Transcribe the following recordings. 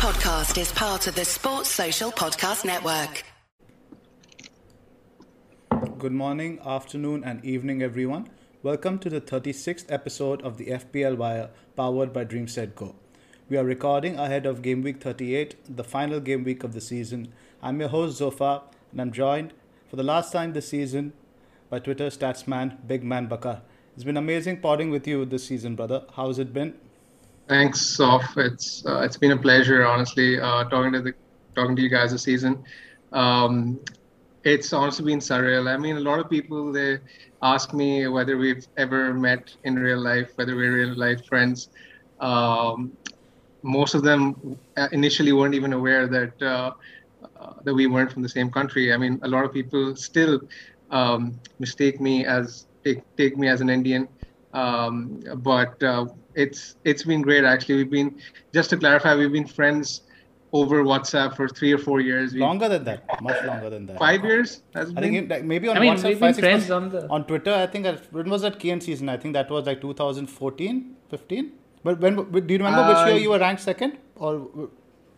podcast is part of the Sports Social Podcast Network. Good morning, afternoon, and evening, everyone. Welcome to the 36th episode of the FPL Wire, powered by DreamSetGo. We are recording ahead of Game Week 38, the final game week of the season. I'm your host, Zophar, and I'm joined for the last time this season by Twitter statsman Big Man Bakar. It's been amazing podding with you this season, brother. How's it been? Thanks, Sof. It's uh, it's been a pleasure, honestly, uh, talking to the talking to you guys this season. Um, it's honestly been surreal. I mean, a lot of people they ask me whether we've ever met in real life, whether we're real life friends. Um, most of them uh, initially weren't even aware that uh, uh, that we weren't from the same country. I mean, a lot of people still um, mistake me as take take me as an Indian. Um, but uh, it's it's been great actually. We've been just to clarify, we've been friends over WhatsApp for three or four years. We've, longer than that, much longer than that. Five years. I think like, maybe on I mean, WhatsApp, we've five, been six friends months. on the. on Twitter. I think that, when was that KN season? I think that was like 2014, 15. But when do you remember which Uh, year you were ranked second or?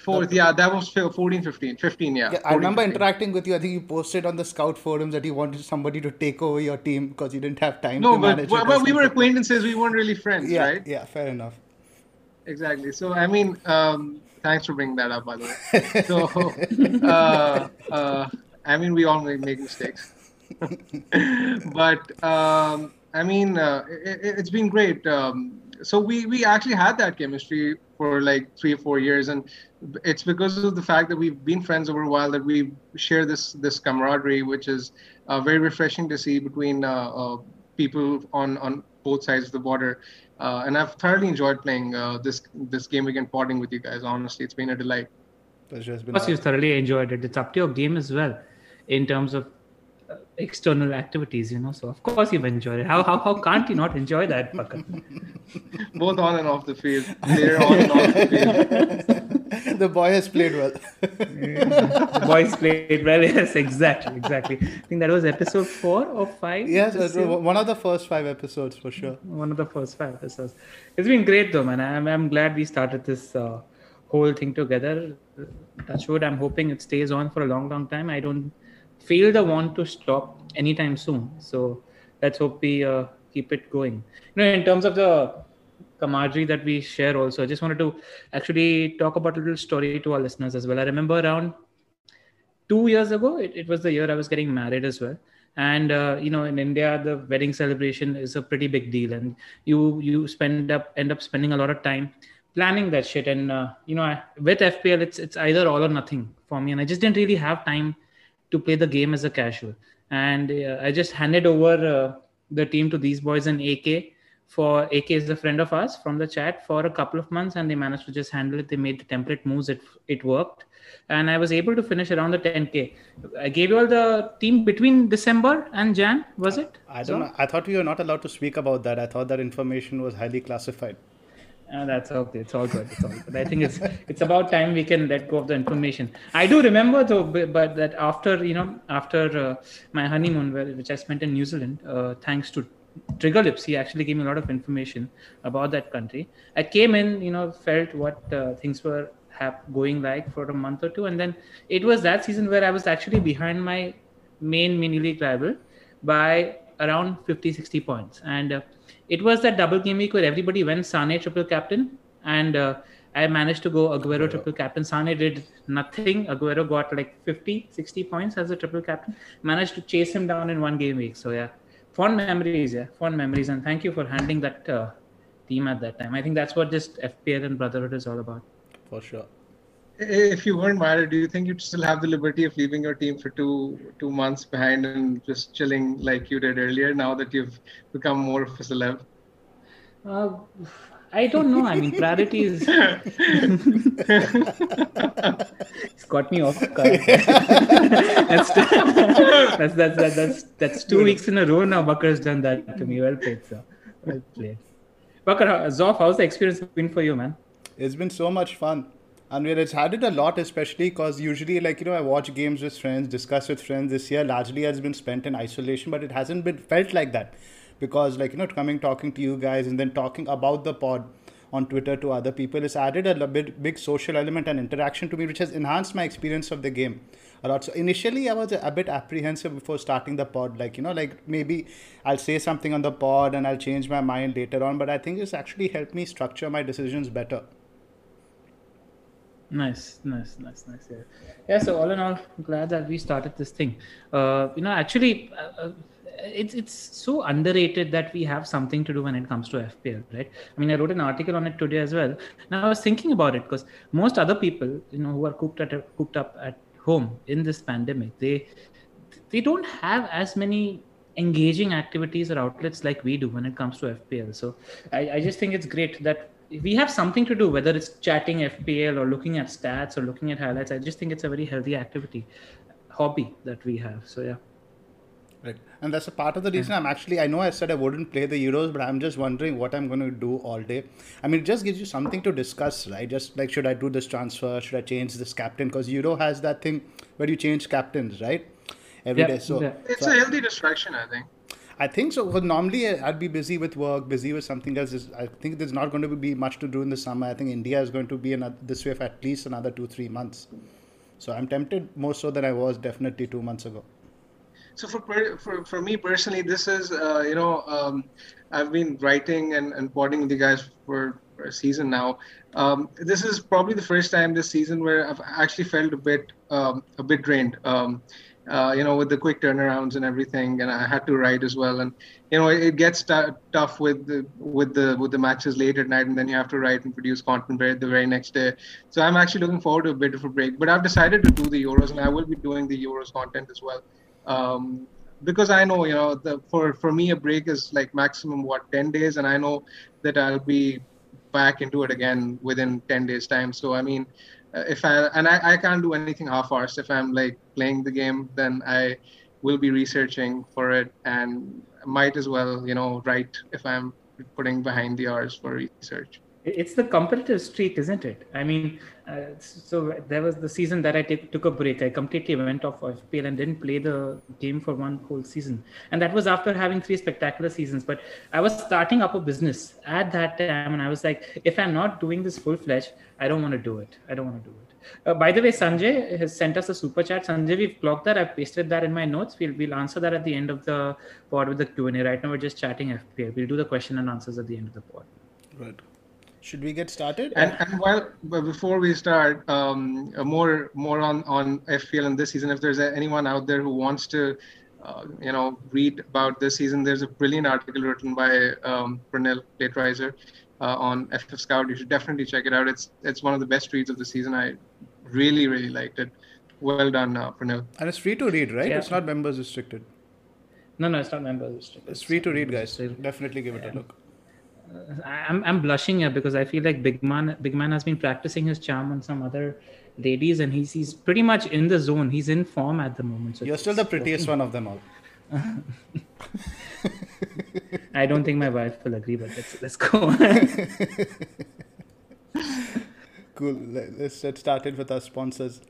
Fourth, yeah, that was 14, 15, 15, yeah. Yeah, I 14, remember 15. interacting with you. I think you posted on the scout forums that you wanted somebody to take over your team because you didn't have time No, to but, manage. but, but we were acquaintances. We weren't really friends, Yeah, right? yeah, fair enough. Exactly. So, I mean, um, thanks for bringing that up, by the way. So, uh, uh, I mean, we all make, mistakes. but, um, I mean, uh, it, it's been great. Um, so, we, we actually had that chemistry for like three or four years. And it's because of the fact that we've been friends over a while that we share this, this camaraderie, which is uh, very refreshing to see between uh, uh, people on, on both sides of the border. Uh, and I've thoroughly enjoyed playing uh, this this game again, potting with you guys. Honestly, it's been a delight. Pleasure has been Of course, you thoroughly enjoyed it. It's up to your game as well, in terms of uh, external activities, you know. So of course you've enjoyed it. How how, how can't you not enjoy that, Bakar? Both on and off the field. They're on and off the field. the boy has played well. the boys played well. Yes, exactly, exactly. I think that was episode four or five. yes, one of the first five episodes for sure. one of the first five episodes. It's been great though, man. I'm, I'm glad we started this uh, whole thing together. Touch wood. I'm hoping it stays on for a long, long time. I don't feel the want to stop anytime soon. So let's hope we uh, keep it going. You know, in terms of the camaraderie that we share, also, I just wanted to actually talk about a little story to our listeners as well. I remember around two years ago it, it was the year i was getting married as well. And uh, you know in india the wedding celebration is a pretty big deal. And you you spend up end up spending a lot of time planning that shit. And uh, you know I, with fpl it's it's either all or nothing for me. And i just didn't really have time to play the game as a casual. And uh, i just handed over uh, the team to these boys in ak for AK is a friend of ours from the chat for a couple of months, and they managed to just handle it. They made the template moves. It it worked, and I was able to finish around the 10k. I gave you all the team between December and Jan. Was it? I don't know. I thought we were not allowed to speak about that. I thought that information was highly classified. Uh, that's okay. It's all good. It's all good. I think it's it's about time we can let go of the information. I do remember though, but that after you know after uh, my honeymoon, which I spent in New Zealand, uh, thanks to Trigger Lips, he actually gave me a lot of information about that country. I came in, you know, felt what uh, things were hap- going like for a month or two, and then it was that season where I was actually behind my main mini league rival by around 50 60 points and uh, it was that double game week where everybody went Sane triple captain and uh, I managed to go Aguero triple captain. Sane did nothing. Aguero got like 50, 60 points as a triple captain. Managed to chase him down in one game week. So yeah, fond memories. Yeah, fond memories. And thank you for handling that uh, team at that time. I think that's what just FPL and brotherhood is all about. For sure. If you weren't married, do you think you'd still have the liberty of leaving your team for two two months behind and just chilling like you did earlier? Now that you've become more of a celeb. Uh, I don't know. I mean, priorities. it's got me off guard. that's, that's, that's, that's, that's, that's two weeks in a row now. Bakar's done that to me. Well played, sir. Well played. Bakar, how- Zoff, how's the experience been for you, man? It's been so much fun. And we it's had it a lot, especially because usually, like, you know, I watch games with friends, discuss with friends. This year largely has been spent in isolation, but it hasn't been felt like that. Because, like, you know, coming, talking to you guys, and then talking about the pod on Twitter to other people. It's added a bit big social element and interaction to me, which has enhanced my experience of the game a lot. So initially, I was a, bit apprehensive before starting the pod. Like you know, like maybe I'll say something on the pod and I'll change my mind later on. But I think it's actually helped me structure my decisions better. Nice, nice, nice, nice. Yeah, yeah. So all in all, glad that we started this thing. Uh, you know, actually, uh, uh it's it's so underrated that we have something to do when it comes to FPL, right? I mean, I wrote an article on it today as well. Now I was thinking about it because most other people, you know, who are cooked at cooked up at home in this pandemic, they they don't have as many engaging activities or outlets like we do when it comes to FPL. So I, I just think it's great that we have something to do, whether it's chatting FPL or looking at stats or looking at highlights. I just think it's a very healthy activity, hobby that we have. So yeah. Right. And that's a part of the reason hmm. I'm actually, I know I said I wouldn't play the Euros, but I'm just wondering what I'm going to do all day. I mean, it just gives you something to discuss, right? Just like, should I do this transfer? Should I change this captain? Because Euro has that thing where you change captains, right? Every day. So yeah. it's so, a healthy distraction, I think. I think so. Well, normally uh, I'd be busy with work, busy with something else. I think there's not going to be much to do in the summer. I think India is going to be another, this way for at least another two, three months. So I'm tempted more so than I was definitely two months ago so for for for me personally, this is uh, you know um, I've been writing and and podding with you guys for, for a season now. Um, this is probably the first time this season where I've actually felt a bit um, a bit drained. Um, uh, you know, with the quick turnarounds and everything, and I had to write as well. And you know, it, gets t- tough with the with the with the matches late at night, and then you have to write and produce content the very next day. So I'm actually looking forward to a bit of a break. But I've decided to do the Euros, and I will be doing the Euros content as well um, because I know you know the for for me a break is like maximum what 10 days and I know that I'll be back into it again within 10 days time. So I mean uh, if I and I, I can't do anything half-assed if I'm like playing the game then I will be researching for it and might as well you know write if I'm putting behind the hours for research it's the competitive streak isn't it i mean uh, so there was the season that I took a break. I completely went off FPL and didn't play the game for one whole season. And that was after having three spectacular seasons. But I was starting up a business at that time, and I was like, if I'm not doing this full fledged, I don't want to do it. I don't want to do it. Uh, by the way, Sanjay has sent us a super chat. Sanjay, we've blocked that. I've pasted that in my notes. We'll we'll answer that at the end of the pod with the Q and A. Right now, we're just chatting FPL. We'll do the question and answers at the end of the pod. Right. Should we get started? And, and while before we start, um, more more on on FPL in this season. If there's anyone out there who wants to, uh, you know, read about this season, there's a brilliant article written by um, Pranil Platerizer uh, on FF Scout. You should definitely check it out. It's it's one of the best reads of the season. I really really liked it. Well done, uh, Pranil. And it's free to read, right? Yeah. It's not members restricted. No, no, it's not members restricted. It's free to read, guys. Definitely give it yeah. a look. I'm I'm blushing here because I feel like Big Man Big Man has been practicing his charm on some other ladies and he's he's pretty much in the zone. He's in form at the moment. So You're still the prettiest one of them all. I don't think my wife will agree, but let's let's go. cool. Let's get started with our sponsors.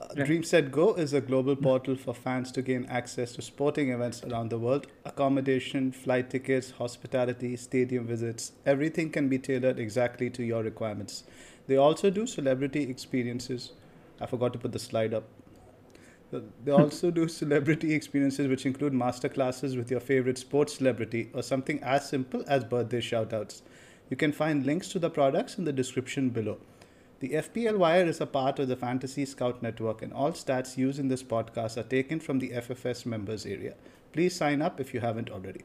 DreamSetGo is a global portal for fans to gain access to sporting events around the world. Accommodation, flight tickets, hospitality, stadium visits, everything can be tailored exactly to your requirements. They also do celebrity experiences. I forgot to put the slide up. They hmm. also do celebrity experiences, which include masterclasses with your favorite sports celebrity or something as simple as birthday shoutouts. You can find links to the products in the description below. The FPL Wire is a part of the Fantasy Scout Network, and all stats used in this podcast are taken from the FFS members area. Please sign up if you haven't already.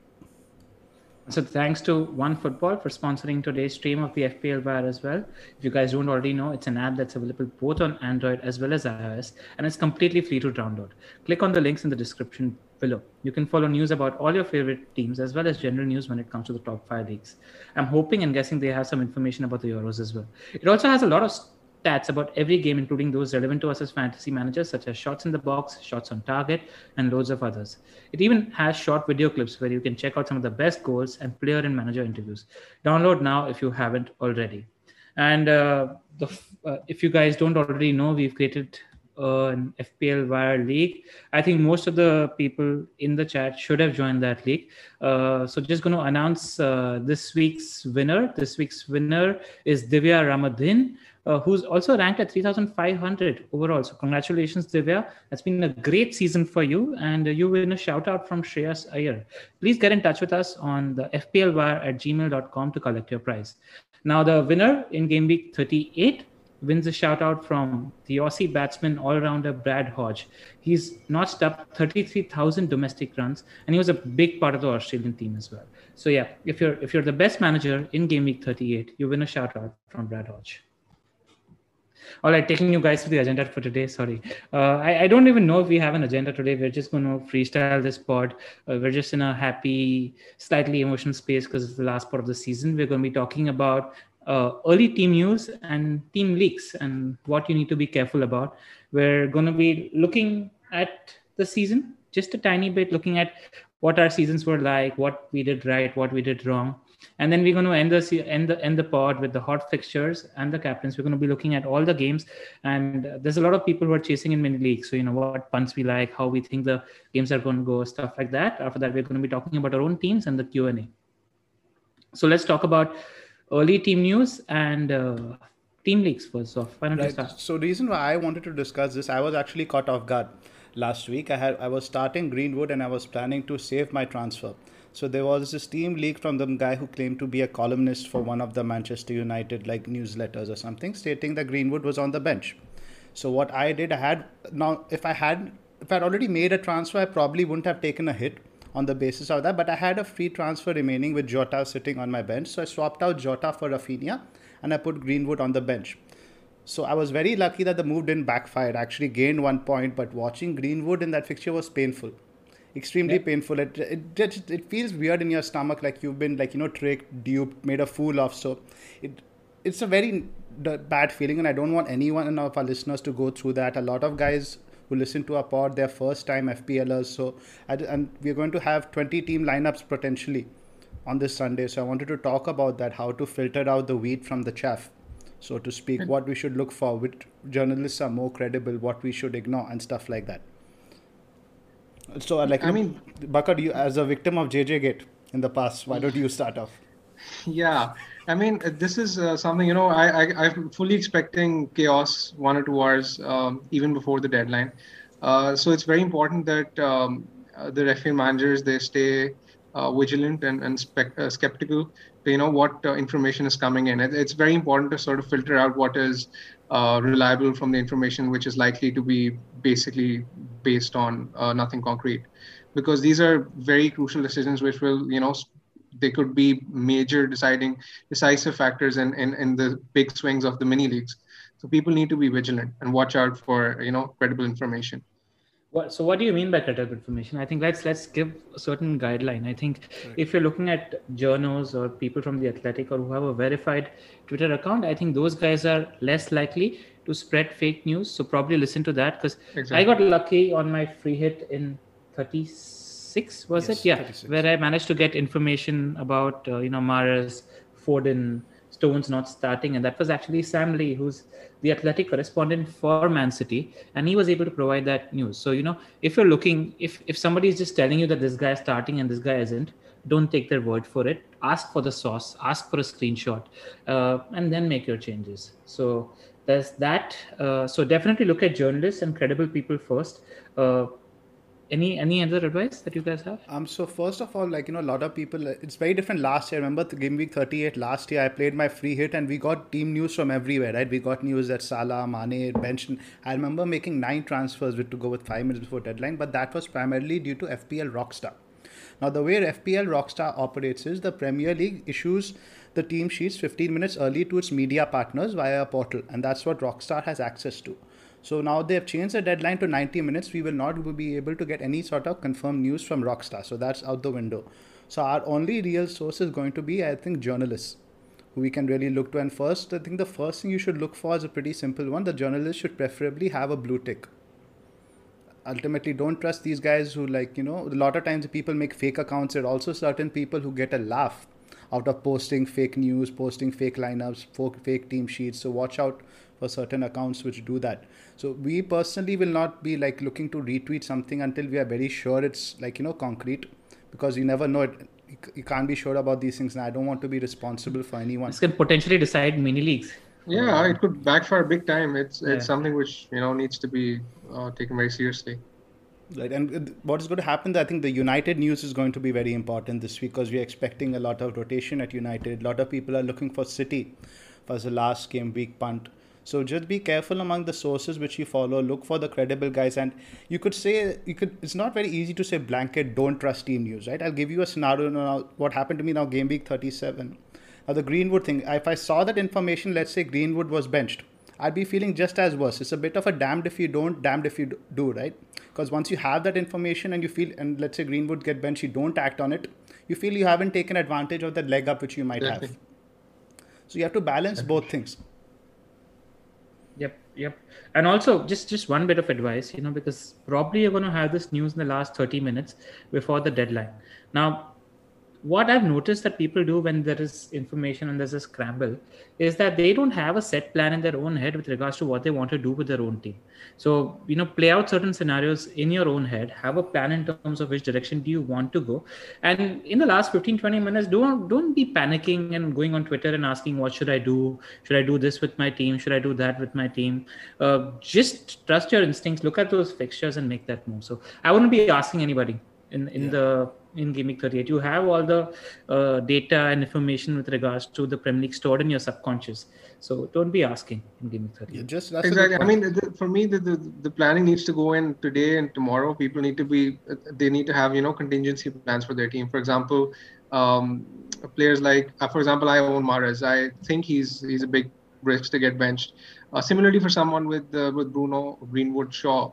So thanks to OneFootball for sponsoring today's stream of the FPL Wire as well. If you guys don't already know, it's an app that's available both on Android as well as iOS, and it's completely free to download. Click on the links in the description below. You can follow news about all your favorite teams as well as general news when it comes to the top five leagues. I'm hoping and guessing they have some information about the Euros as well. It also has a lot of stats about every game, including those relevant to us as fantasy managers, such as shots in the box, shots on target, and loads of others. It even has short video clips where you can check out some of the best goals and player and manager interviews. Download now if you haven't already. And uh, the, uh, if you guys don't already know, we've created an FPL Wire League. I think most of the people in the chat should have joined that league. Uh, so just going to announce uh, this week's winner. This week's winner is Divya Ramadhin, uh, who's also ranked at 3,500 overall. So congratulations, Divya. It's been a great season for you, and you win a shout out from Shreyas Iyer. Please get in touch with us on the FPLwire at gmail.com to collect your prize. Now, the winner in game week 38 wins a shout out from the Aussie batsman all rounder Brad Hodge. He's notched up 33,000 domestic runs, and he was a big part of the Australian team as well. So yeah, if you're if you're the best manager in game week 38, you win a shout out from Brad Hodge. All right, taking you guys to the agenda for today. Sorry, uh, I, I, don't even know if we have an agenda today. We're just going to freestyle this pod. Uh, we're just in a happy, slightly emotional space because it's the last part of the season. We're going to be talking about uh, early team news and team leaks and what you need to be careful about. We're going to be looking at the season just a tiny bit, looking at what our seasons were like, what we did right, what we did wrong. And then we're going to end the end the end the pod with the hot fixtures and the captains. We're going to be looking at all the games, and there's a lot of people who are chasing in mini leagues. So you know what punts we like, how we think the games are going to go, stuff like that. After that, we're going to be talking about our own teams and the Q and A. So let's talk about early team news and uh, team leaks first off. Why don't right. you start? So the reason why I wanted to discuss this, I was actually caught off guard last week. I had I was starting Greenwood and I was planning to save my transfer. So there was this team leak from the guy who claimed to be a columnist for one of the Manchester United like newsletters or something, stating that Greenwood was on the bench. So what I did, I had now if I had if I'd already made a transfer, I probably wouldn't have taken a hit on the basis of that. But I had a free transfer remaining with Jota sitting on my bench. So I swapped out Jota for Raphinha and I put Greenwood on the bench. So I was very lucky that the move didn't backfire. I actually gained one point, but watching Greenwood in that fixture was painful. Extremely yeah. painful. It, it it it feels weird in your stomach, like you've been like you know tricked, duped, made a fool of. So it it's a very bad feeling, and I don't want anyone of our listeners to go through that. A lot of guys who listen to our pod, their first time FPLers. So, and we're going to have 20 team lineups potentially on this Sunday. So, I wanted to talk about that how to filter out the wheat from the chaff, so to speak, mm. what we should look for, which journalists are more credible, what we should ignore, and stuff like that. So, like, I mean, Bakar, you as a victim of JJ Gate in the past, why don't you start off? Yeah. I mean, this is uh, something you know. I, I am fully expecting chaos one or two hours um, even before the deadline. Uh, so it's very important that um, uh, the referee managers they stay uh, vigilant and and uh, skeptical. To, you know what uh, information is coming in. It, it's very important to sort of filter out what is reliable from the information which is likely to be basically based on nothing concrete, because these are very crucial decisions which will you know they could be major deciding decisive factors in, in, in the big swings of the mini leagues. So people need to be vigilant and watch out for you know credible information. What, so what do you mean by credible information? I think let's let's give a certain guideline. I think right. if you're looking at journals or people from the Athletic or who have a verified Twitter account, I think those guys are less likely to spread fake news. So probably listen to that because exactly. I got lucky on my free hit in 30 36 was yes, it yeah 36. where i managed to get information about uh, you know Mahrez foden stones not starting and that was actually sam lee who's the athletic correspondent for man city and he was able to provide that news. So you know if you're looking if if somebody is just telling you that this guy is starting and this guy isn't don't take their word for it. Ask for the source ask for a screenshot uh, and then make your changes. So there's that. Uh, so definitely look at journalists and credible people first. Uh, any any other advice that you guys have? Um so first of all like you know a lot of people it's very different last year. Remember the game week 38 last year i played my free hit and we got team news from everywhere right? We got news that salah mane bench i remember making nine transfers with to go with five minutes before deadline but that was primarily due to fpl rockstar. Now the way fpl rockstar operates is the premier league issues the team sheets 15 minutes early to its media partners via a portal and that's what rockstar has access to so now they have changed the deadline to 90 minutes. We will not be able to get any sort of confirmed news from Rockstar. So that's out the window. So our only real source is going to be, I think, journalists who we can really look to. And first, I think the first thing you should look for is a pretty simple one. The journalist should preferably have a blue tick. Ultimately, don't trust these guys who, like, you know, a lot of times people make fake accounts. There are also certain people who get a laugh out of posting fake news, posting fake lineups, fake team sheets. So watch out for certain accounts which do that. So we personally will not be like looking to retweet something until we are very sure it's like you know concrete, because you never know it. You can't be sure about these things, and I don't want to be responsible for anyone. This can potentially decide mini leagues. Yeah, it could backfire big time. It's yeah. it's something which you know needs to be uh, taken very seriously. Right, and what is going to happen? I think the United news is going to be very important this week because we're expecting a lot of rotation at United. A lot of people are looking for City for the last game week punt. So just be careful among the sources which you follow. Look for the credible guys, and you could say you could. It's not very easy to say blanket. Don't trust team news, right? I'll give you a scenario now. What happened to me now? Game week thirty-seven. Now the Greenwood thing. If I saw that information, let's say Greenwood was benched I'd be feeling just as worse. It's a bit of a damned if you don't, damned if you do, right? Because once you have that information and you feel, and let's say Greenwood get benched, you don't act on it, you feel you haven't taken advantage of that leg up which you might have. So you have to balance both things. Yep. And also, just just one bit of advice, you know, because probably you're going to have this news in the last 30 minutes before the deadline. Now, what I've noticed that people do when there is information and there's a scramble is that they don't have a set plan in their own head with regards to what they want to do with their own team. So, you know, play out certain scenarios in your own head, have a plan in terms of which direction do you want to go. And in the last 15, 20 minutes, don't don't be panicking and going on Twitter and asking what should I do? Should I do this with my team? Should I do that with my team? Uh, just trust your instincts, look at those fixtures and make that move. So I wouldn't be asking anybody in in yeah. the in Game 38. You have all the uh, data and information with regards to the Premier League stored in your subconscious. So don't be asking in Game 38. Yeah, just exactly. I mean, the, for me, the, the, the planning needs to go in today and tomorrow. People need to be they need to have you know contingency plans for their team. For example, um, players like uh, for example, I own Mahrez. I think he's he's a big risk to get benched. Uh, similarly, for someone with uh, with Bruno Greenwood Shaw.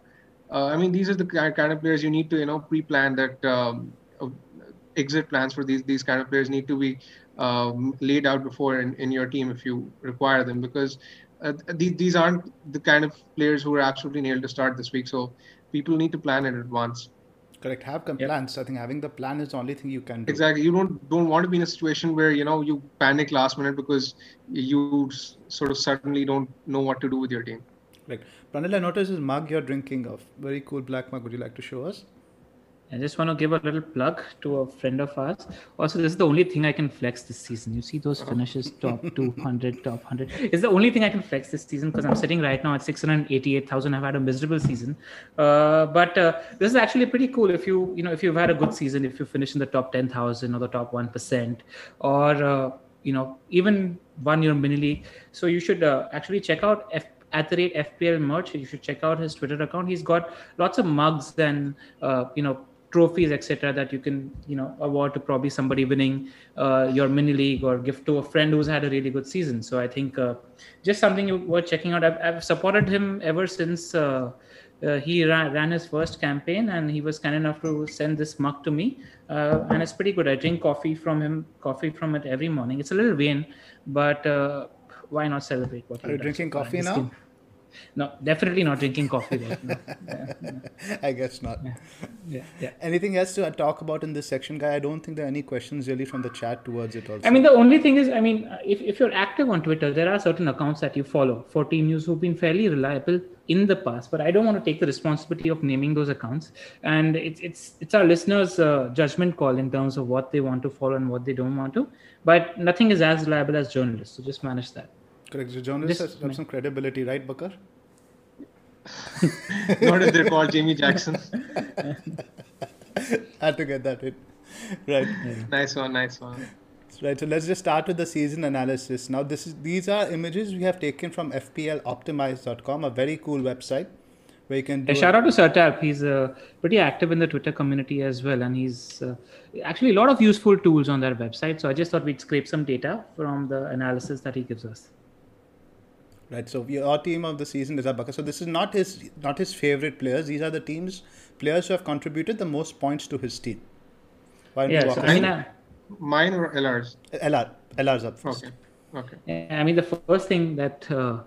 Uh, I mean, these are the kind of players you need to, you know, pre-plan that um, exit plans for these these kind of players need to be um, laid out before in, in your team if you require them because uh, these, these aren't the kind of players who are absolutely nailed to start this week so people need to plan in advance correct have yep. plans i think having the plan is the only thing you can do exactly you don't don't want to be in a situation where you know you panic last minute because you sort of suddenly don't know what to do with your team right Pranil, I noticed this mug you're drinking of. Very cool black mug. Would you like to show us? I just want to give a little plug to a friend of ours. Also, this is the only thing I can flex this season. You see those finishes top 200, top 100. It's the only thing I can flex this season because I'm sitting right now at 688,000. I've had a miserable season, uh, but uh, this is actually pretty cool. If you you know if you've had a good season, if you finish in the top 10,000 or the top one percent, or uh, you know even won your mini league, so you should uh, actually check out F- at the rate FPL merch. You should check out his Twitter account. He's got lots of mugs and uh, you know trophies etc that you can you know award to probably somebody winning uh, your mini league or gift to a friend who's had a really good season. So i think uh, just something worth checking out. I've, I've supported him ever since uh, uh, he ran, ran, his first campaign and he was kind enough to send this mug to me. Uh, and it's pretty good. I drink coffee from him coffee from it every morning. It's a little vain but uh, why not celebrate what are you drinking coffee now no, definitely not drinking coffee right now. Yeah, yeah. I guess not. Yeah. yeah. Anything else to talk about in this section, guy? I don't think there are any questions really from the chat towards it. Also, I mean, the only thing is, I mean, if, if you're active on Twitter, there are certain accounts that you follow for team news who've been fairly reliable in the past, but I don't want to take the responsibility of naming those accounts. And it's it's it's our listeners' uh, judgment call in terms of what they want to follow and what they don't want to. But nothing is as reliable as journalists, so just manage that. Correct. The journalists have some credibility, right, Bakar? Not if they're called Jamie Jackson. I had to get that in. Right. Yeah. Nice one, nice one. Right. So let's just start with the season analysis. Now, this is these are images we have taken from FPLOptimize.com, a very cool website where you can. Do shout out to Sertalp. He's uh, pretty active in the Twitter community as well, and he's uh, actually a lot of useful tools on their website. So I just thought we'd scrape some data from the analysis that he gives us right? So our team of the season is Abaka. So this is not his not his favorite players. These are the teams players who have contributed the most points to his team. Why yeah, so I mean, uh, mine or LR's? LR, LR's up first. Okay. Okay. I mean, the first thing that uh,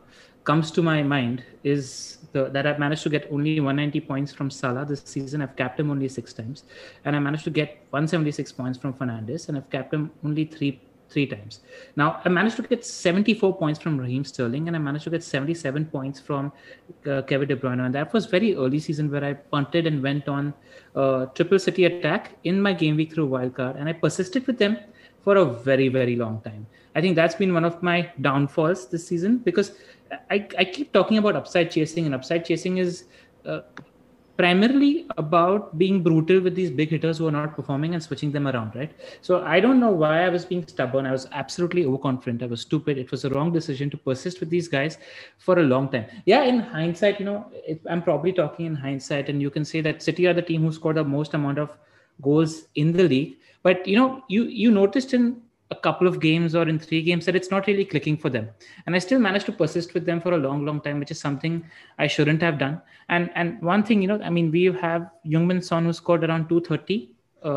comes to my mind is the, that I've managed to get only 190 points from Salah this season. I've capped him only six times, and I managed to get 176 points from Fernandes, and I've capped him only three three times. Now I managed to get 74 points from Raheem Sterling, and I managed to get 77 points from uh, Kevin De Bruyne, and that was very early season where I punted and went on uh, triple city attack in my game week through wildcard, and I persisted with them for a very very long time. I think that's been one of my downfalls this season because I, I keep talking about upside chasing, and upside chasing is uh, primarily about being brutal with these big hitters who are not performing and switching them around, right? So I don't know why I was being stubborn. I was absolutely overconfident. I was stupid. It was a wrong decision to persist with these guys for a long time. Yeah, in hindsight, you know, I'm probably talking in hindsight, and you can say that City are the team who scored the most amount of goals in the league. But you know, you you noticed in a couple of games or in three games that it's not really clicking for them. And i still managed to persist with them for a long long time which is something i shouldn't have done. And and one thing you know i mean we have Heung-min Son who scored around 230 uh,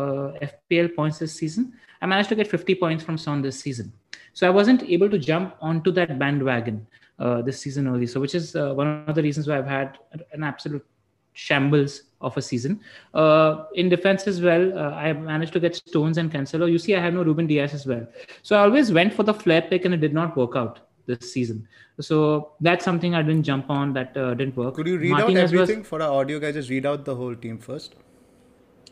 fpl points this season. I managed to get 50 points from son this season. So i wasn't able to jump onto that bandwagon uh, this season early so which is uh, one of the reasons why i've had an absolute shambles of a season. Uh, in defense as well, uh, I managed to get Stones and Cancelo. You see, I have no Ruben Dias as well. So I always went for the flair pick and it did not work out this season. So that's something I didn't jump on that uh, didn't work. Could you read out everything was, for our audio guys? Just read out the whole team first.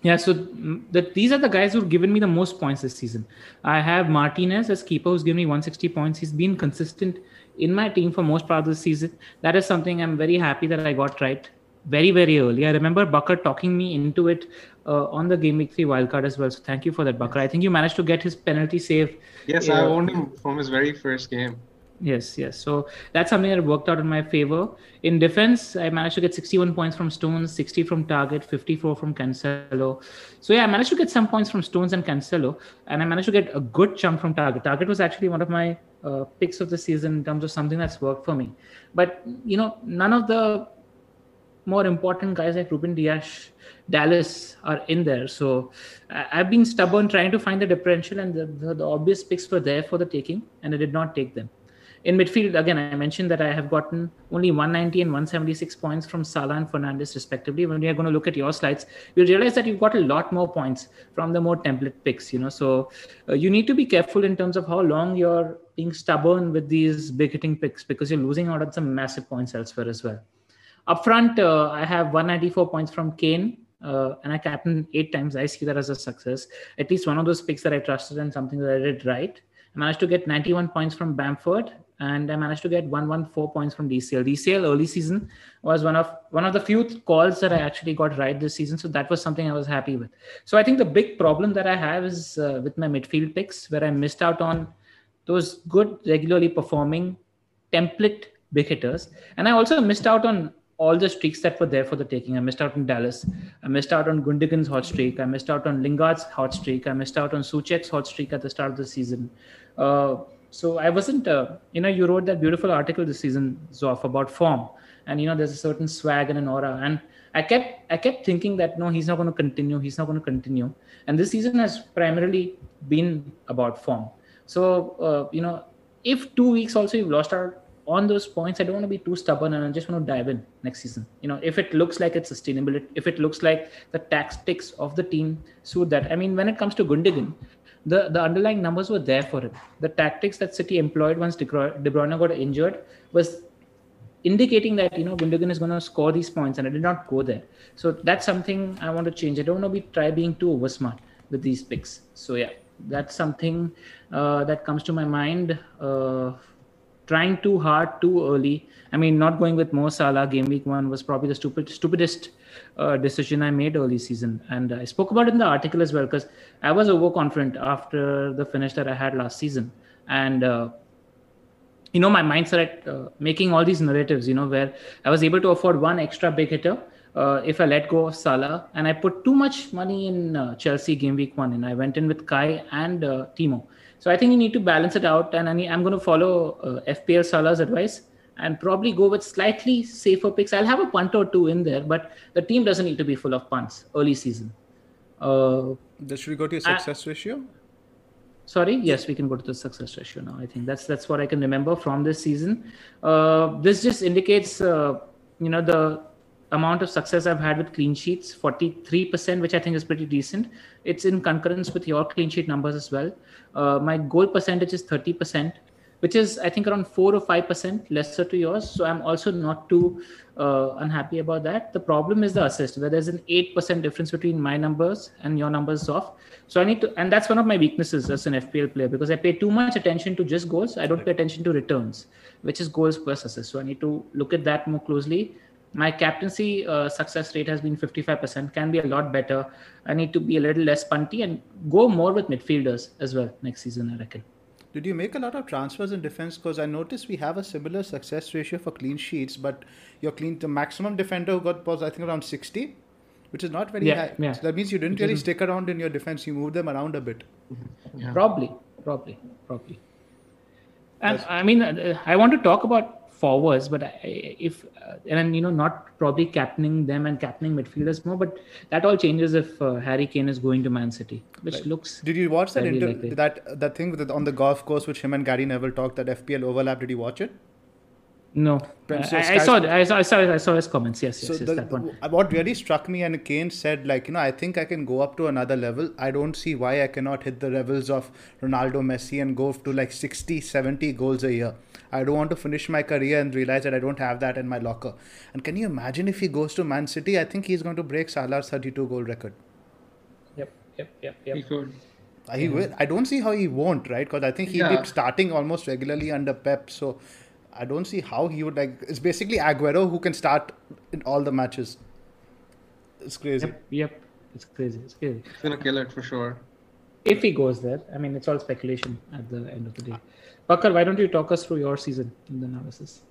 Yeah, so mm, the, these are the guys who've given me the most points this season. I have Martinez as keeper who's given me 160 points. He's been consistent in my team for most part of the season. That is something I'm very happy that I got right very very early. I remember Bakar talking me into it uh, on the game week three wildcard as well. So thank you for that, Bakar. I think you managed to get his penalty save. Yes, uh, I owned him from his very first game. Yes, yes. So that's something that worked out in my favor. In defense, I managed to get 61 points from Stones, 60 from Targett, 54 from Cancelo. So yeah, I managed to get some points from Stones and Cancelo, and I managed to get a good chunk from Targett. Targett was actually one of my uh, picks of the season in terms of something that's worked for me. But you know, none of the more important guys like Ruben Dias, Dallas are in there. So I've been stubborn trying to find the differential, and the, the, the, obvious picks were there for the taking, and I did not take them. In midfield, again, I mentioned that I have gotten only 190 and 176 points from Salah and Fernandes, respectively. When we are going to look at your slides, you'll realize that you've got a lot more points from the more template picks. You know, so uh, you need to be careful in terms of how long you're being stubborn with these big hitting picks because you're losing out on some massive points elsewhere as well. Up front, uh, I have 194 points from Kane, uh, and I captained eight times. I see that as a success. At least one of those picks that I trusted and something that I did right. I managed to get 91 points from Bamford, and I managed to get 114 points from DCL. DCL early season was one of one of the few calls that I actually got right this season, so that was something I was happy with. So I think the big problem that I have is uh, with my midfield picks, where I missed out on those good, regularly performing template big hitters, and I also missed out on all the streaks that were there for the taking. I missed out on Dallas. I missed out on Gundogan's hot streak. I missed out on Lingard's hot streak. I missed out on Soucek's hot streak at the start of the season. Uh, so I wasn't, uh, you know, you wrote that beautiful article this season, Zoff, about form. And, you know, there's a certain swag and an aura. And I kept, I kept thinking that, no, he's not going to continue. He's not going to continue. And this season has primarily been about form. So, uh, you know, if two weeks also you've lost out on those points, I don't want to be too stubborn and I just want to dive in next season. You know, if it looks like it's sustainable, if it looks like the tactics of the team suit that. I mean, when it comes to Gundogan, the, the underlying numbers were there for him. The tactics that City employed once De Bruyne got injured was indicating that you know Gundogan is going to score these points, and I did not go there. So that's something I want to change. I don't want to be try being too over smart with these picks. So yeah, that's something uh, that comes to my mind. Uh, trying too hard too early. I mean, not going with Mo Salah game week one was probably the stupid, stupidest uh, decision I made early season. And I spoke about it in the article as well because I was overconfident after the finish that I had last season. And, uh, you know, my mindset uh, making all these narratives, you know, where I was able to afford one extra big hitter uh, if I let go of Salah and I put too much money in uh, Chelsea game week one and I went in with Kai and uh, Timo. So I think you need to balance it out, and I am going to follow uh, FPL Salah's advice and probably go with slightly safer picks. I'll have a punt or two in there, but the team doesn't need to be full of punts early season. Uh, Should we go to your success I, ratio? Sorry, yes, we can go to the success ratio now. I think that's that's what I can remember from this season. Uh, this just indicates, uh, you know, the amount of success I've had with clean sheets, 43%, which I think is pretty decent. It's in concurrence with your clean sheet numbers as well. Uh, my goal percentage is 30%, which is, I think, around 4 or 5% lesser to yours. So I'm also not too uh, unhappy about that. The problem is the assist, where there's an 8% difference between my numbers and your numbers off. So I need to, and that's one of my weaknesses as an FPL player because I pay too much attention to just goals. I don't pay attention to returns, which is goals plus assists. So I need to look at that more closely my captaincy uh, success rate has been 55% can be a lot better. I need to be a little less punty and go more with midfielders as well next season i reckon. Did you make a lot of transfers in defense? Because i noticed we have a similar success ratio for clean sheets but your clean the maximum defender who got was i think around 60 which is not very yeah, high. yeah. so that means you didn't really stick around in your defense. You moved them around a bit. Yeah. probably probably probably. And i mean uh, i want to talk about forwards, but if uh, and you know not probably captaining them and captaining midfielders more, but that all changes if uh, Harry Kane is going to Man City, which Right. looks. Did you watch that inter- likely. that that thing with the, on the golf course which him and Gary Neville talked that FPL overlap? Did you watch it? No, so I, I saw, I saw, I saw, I saw his comments. Yes, yes, So yes, the, that one. what really struck me, and Kane said, like, you know, I think I can go up to another level. I don't see why I cannot hit the levels of Ronaldo, Messi, and go to like 60, 70 goals a year. I don't want to finish my career and realize that I don't have that in my locker. And can you imagine if he goes to Man City? I think he's going to break Salah's 32 goal record. Yep, yep, yep, yep. He yep. could. He will. I don't see how he won't, right? Because I think he'll Yeah. be starting almost regularly under Pep. So I don't see how he would like. It's basically Aguero who can start in all the matches. It's crazy. Yep, yep. It's crazy. It's crazy. He's gonna kill it for sure. If he goes there, I mean, it's all speculation at the end of the day. Bakar, why don't you talk us through your season in the analysis?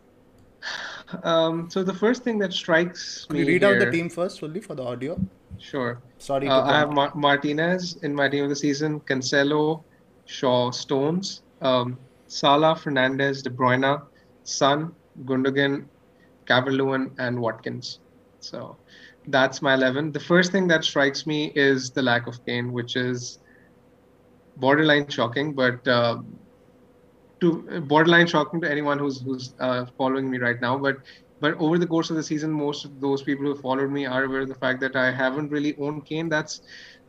Um, so the first thing that strikes Could me you read out the team first, only for the audio? Sure. Sorry. Uh, to I have come- Mar- Martinez in my team of the season, Cancelo, Shaw, Stones, um, Salah, Fernandes, De Bruyne, Son, Gundogan, Calvert-Lewin, and Watkins. So that's my 11. The first thing that strikes me is the lack of Kane, which is borderline shocking, but uh, to borderline shocking to anyone who's who's uh, following me right now. But but over the course of the season, most of those people who followed me are aware of the fact that I haven't really owned Kane. That's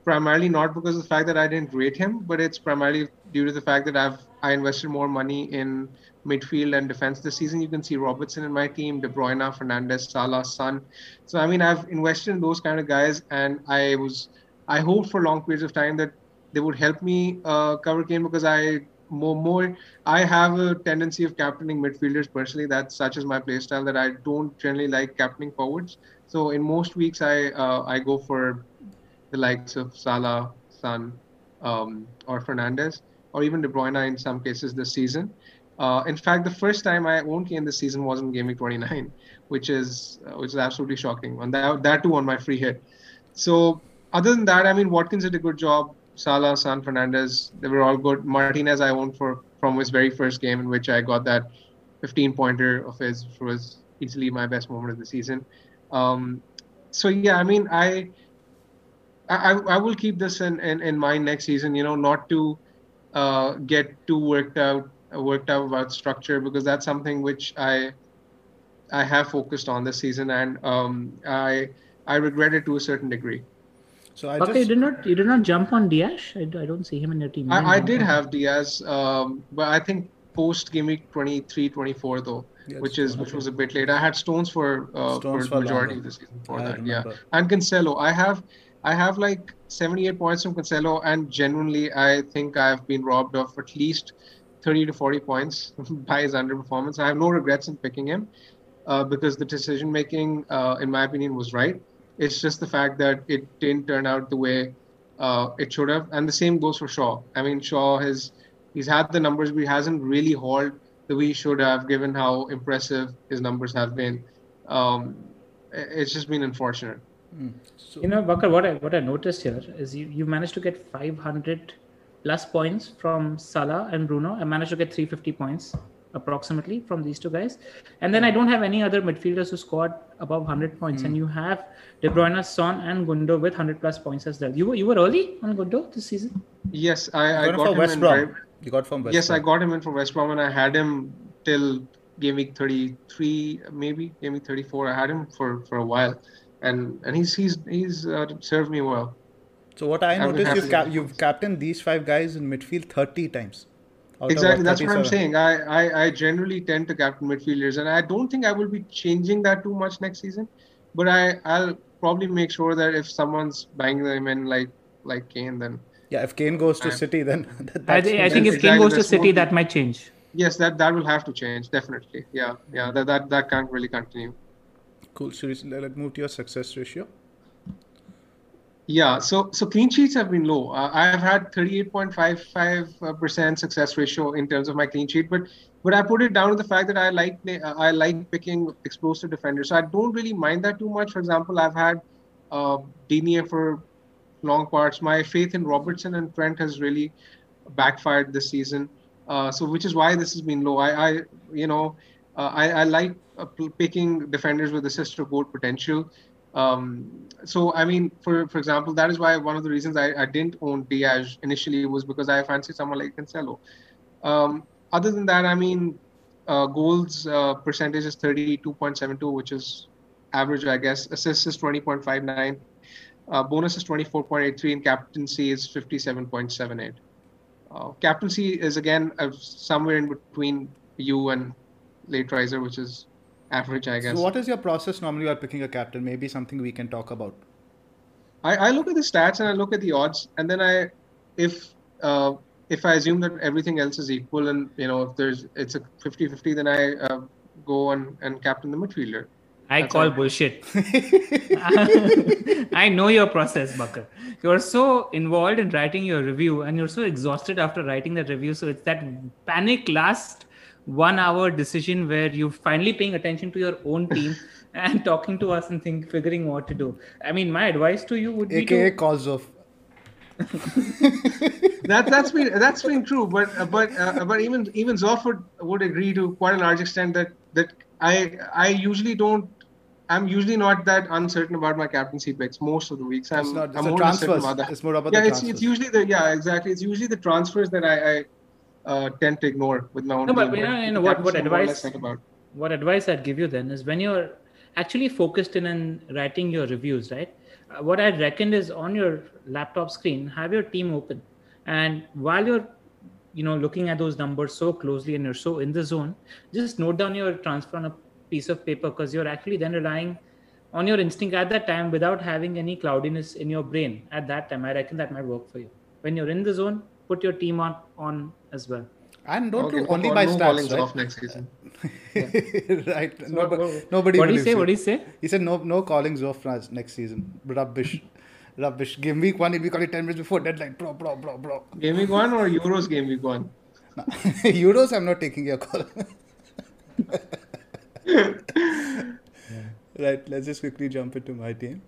primarily not because of the fact that I didn't rate him, but it's primarily due to the fact that I've I invested more money in midfield and defense this season. You can see Robertson in my team, De Bruyne, Fernandes, Salah, Son. So I mean, I've invested in those kind of guys, and I was I hoped for long periods of time that they would help me uh, cover Kane because I more more I have a tendency of captaining midfielders personally. That's such as my play style that I don't generally like captaining forwards. So in most weeks I uh, I go for the likes of Salah, Son, um, or Fernandes, or even De Bruyne in some cases this season. Uh, in fact, the first time I owned Kane this season was in Game Week 29, which is uh, which is absolutely shocking. And that that too on my free hit. So other than that, I mean Watkins did a good job. Salah, Son Fernandes, they were all good. Martinez I owned for from his very first game in which I got that 15 pointer of his, which was easily my best moment of the season. Um, so yeah, I mean I. I, I will keep this in, in, in mind next season, you know, not to uh, get too worked out worked out about structure because that's something which I I have focused on this season and um, I I regret it to a certain degree. So I Bakar, just you did not, you did not jump on Dias. I, I don't see him in your team. I, I did have Dias, um, but I think post game week 23, 24 though, Yes, which is which was a bit late. I had Stones for uh, Stones for for majority longer. of the season for I that, yeah. And Cancelo, I have I have like 78 points from Cancelo, and genuinely I think I've been robbed of at least 30 to 40 points by his underperformance. I have no regrets in picking him uh, because the decision making, uh, in my opinion, was right. It's just the fact that it didn't turn out the way uh, it should have, and the same goes for Shaw. I mean, Shaw has he's had the numbers, but he hasn't really hauled the way he should have, given how impressive his numbers have been. Um, it's just been unfortunate. so, You know, Bakar, what I what I noticed here is you, you managed to get 500 plus points from Salah and Bruno. I managed to get 350 points approximately from these two guys, and then I don't have any other midfielders who scored above 100 points. And you have De Bruyne, Son, and Gundo with 100 plus points as well. You were you were early on Gundo this season. Yes, I, I got him got him West in. Brom. You got from West yes, I got him in for West Brom, and I had him till game week 33, maybe game week 34. I had him for for a while, and and he's he's he's uh, served me well. So what I I noticed, you've to you've points. captained these five guys in midfield 30 times. Out Exactly, that's what I'm saying. I, I I generally tend to captain midfielders, and I don't think I will be changing that too much next season. But I I'll probably make sure that if someone's banging them in like like Kane, then Yeah, if Kane goes to I- City, then that, I, that's I think if Exactly, Kane goes to City, that might change. yes, that that will have to change definitely. Yeah, yeah, that that that can't really continue. cool. So let's move to your success ratio. Yeah, so so clean sheets have been low. Uh, I've had 38.55 percent success ratio in terms of my clean sheet, but but I put it down to the fact that I like uh, I like picking explosive defenders. So I don't really mind that too much. For example, I've had uh, for long parts. My faith in Robertson and Trent has really backfired this season. Uh, so which is why this has been low. I, I you know, uh, I, I like uh, picking defenders with assist or goal potential. Um, so I mean, for for example, that is why one of the reasons I, I didn't own Dias initially was because I fancied someone like Cancelo. Um, other than that, I mean, uh, goals uh, percentage is 32.72, which is average, I guess. Assists is 20.59. Uh, bonus is 24.83, and captaincy is 57.78. Uh, captaincy is again uh, somewhere in between you and Lateriser, which is average, I guess. So what is your process normally while picking a captain? Maybe something we can talk about. I, I look at the stats and I look at the odds, and then I, if uh, if I assume that everything else is equal, and you know if there's it's a 50-50, then I uh, go and, and captain the midfielder. I That's call all. bullshit. I know your process, Bakar. You're so involved in writing your review and you're so exhausted after writing that review. So it's that panic last one hour decision where you're finally paying attention to your own team and talking to us and think figuring what to do. I mean, my advice to you would be AKA to cause of. That that's been that's been true, but uh, but uh, but even even Zoff would, would agree to quite a large extent that that I I usually don't. I'm usually not that uncertain about my captaincy picks most of the weeks. I'm, It's not. It's I'm the more uncertain transfers. about that. It's more about yeah, the it's transfers. it's usually the yeah exactly. It's usually the transfers that I, I uh, tend to ignore with my own No, but you know- you know what- what advice- what advice I'd give you then is when you're actually focused in and writing your reviews, right? Uh, what I'd reckon is on your laptop screen, have your team open, and while you're, you know, looking at those numbers so closely and you're so in the zone, just note down your transfer on a piece of paper because you're actually then relying on your instinct at that time without having any cloudiness in your brain at that time. I reckon that might work for you. When you're in the zone, put your team on on as well. And don't Okay, do only by no stats, right? off next season. right. So No, what- what- nobody. What do you say? you. What do you say? He said no, no callings off for next season. Rubbish, rubbish. Game week one, he'll be calling ten minutes before deadline. Bro, bro, bro, bro. Game week one or Euros game week one? No. Euros, I'm not taking your call. Right. Let's just quickly jump into my team.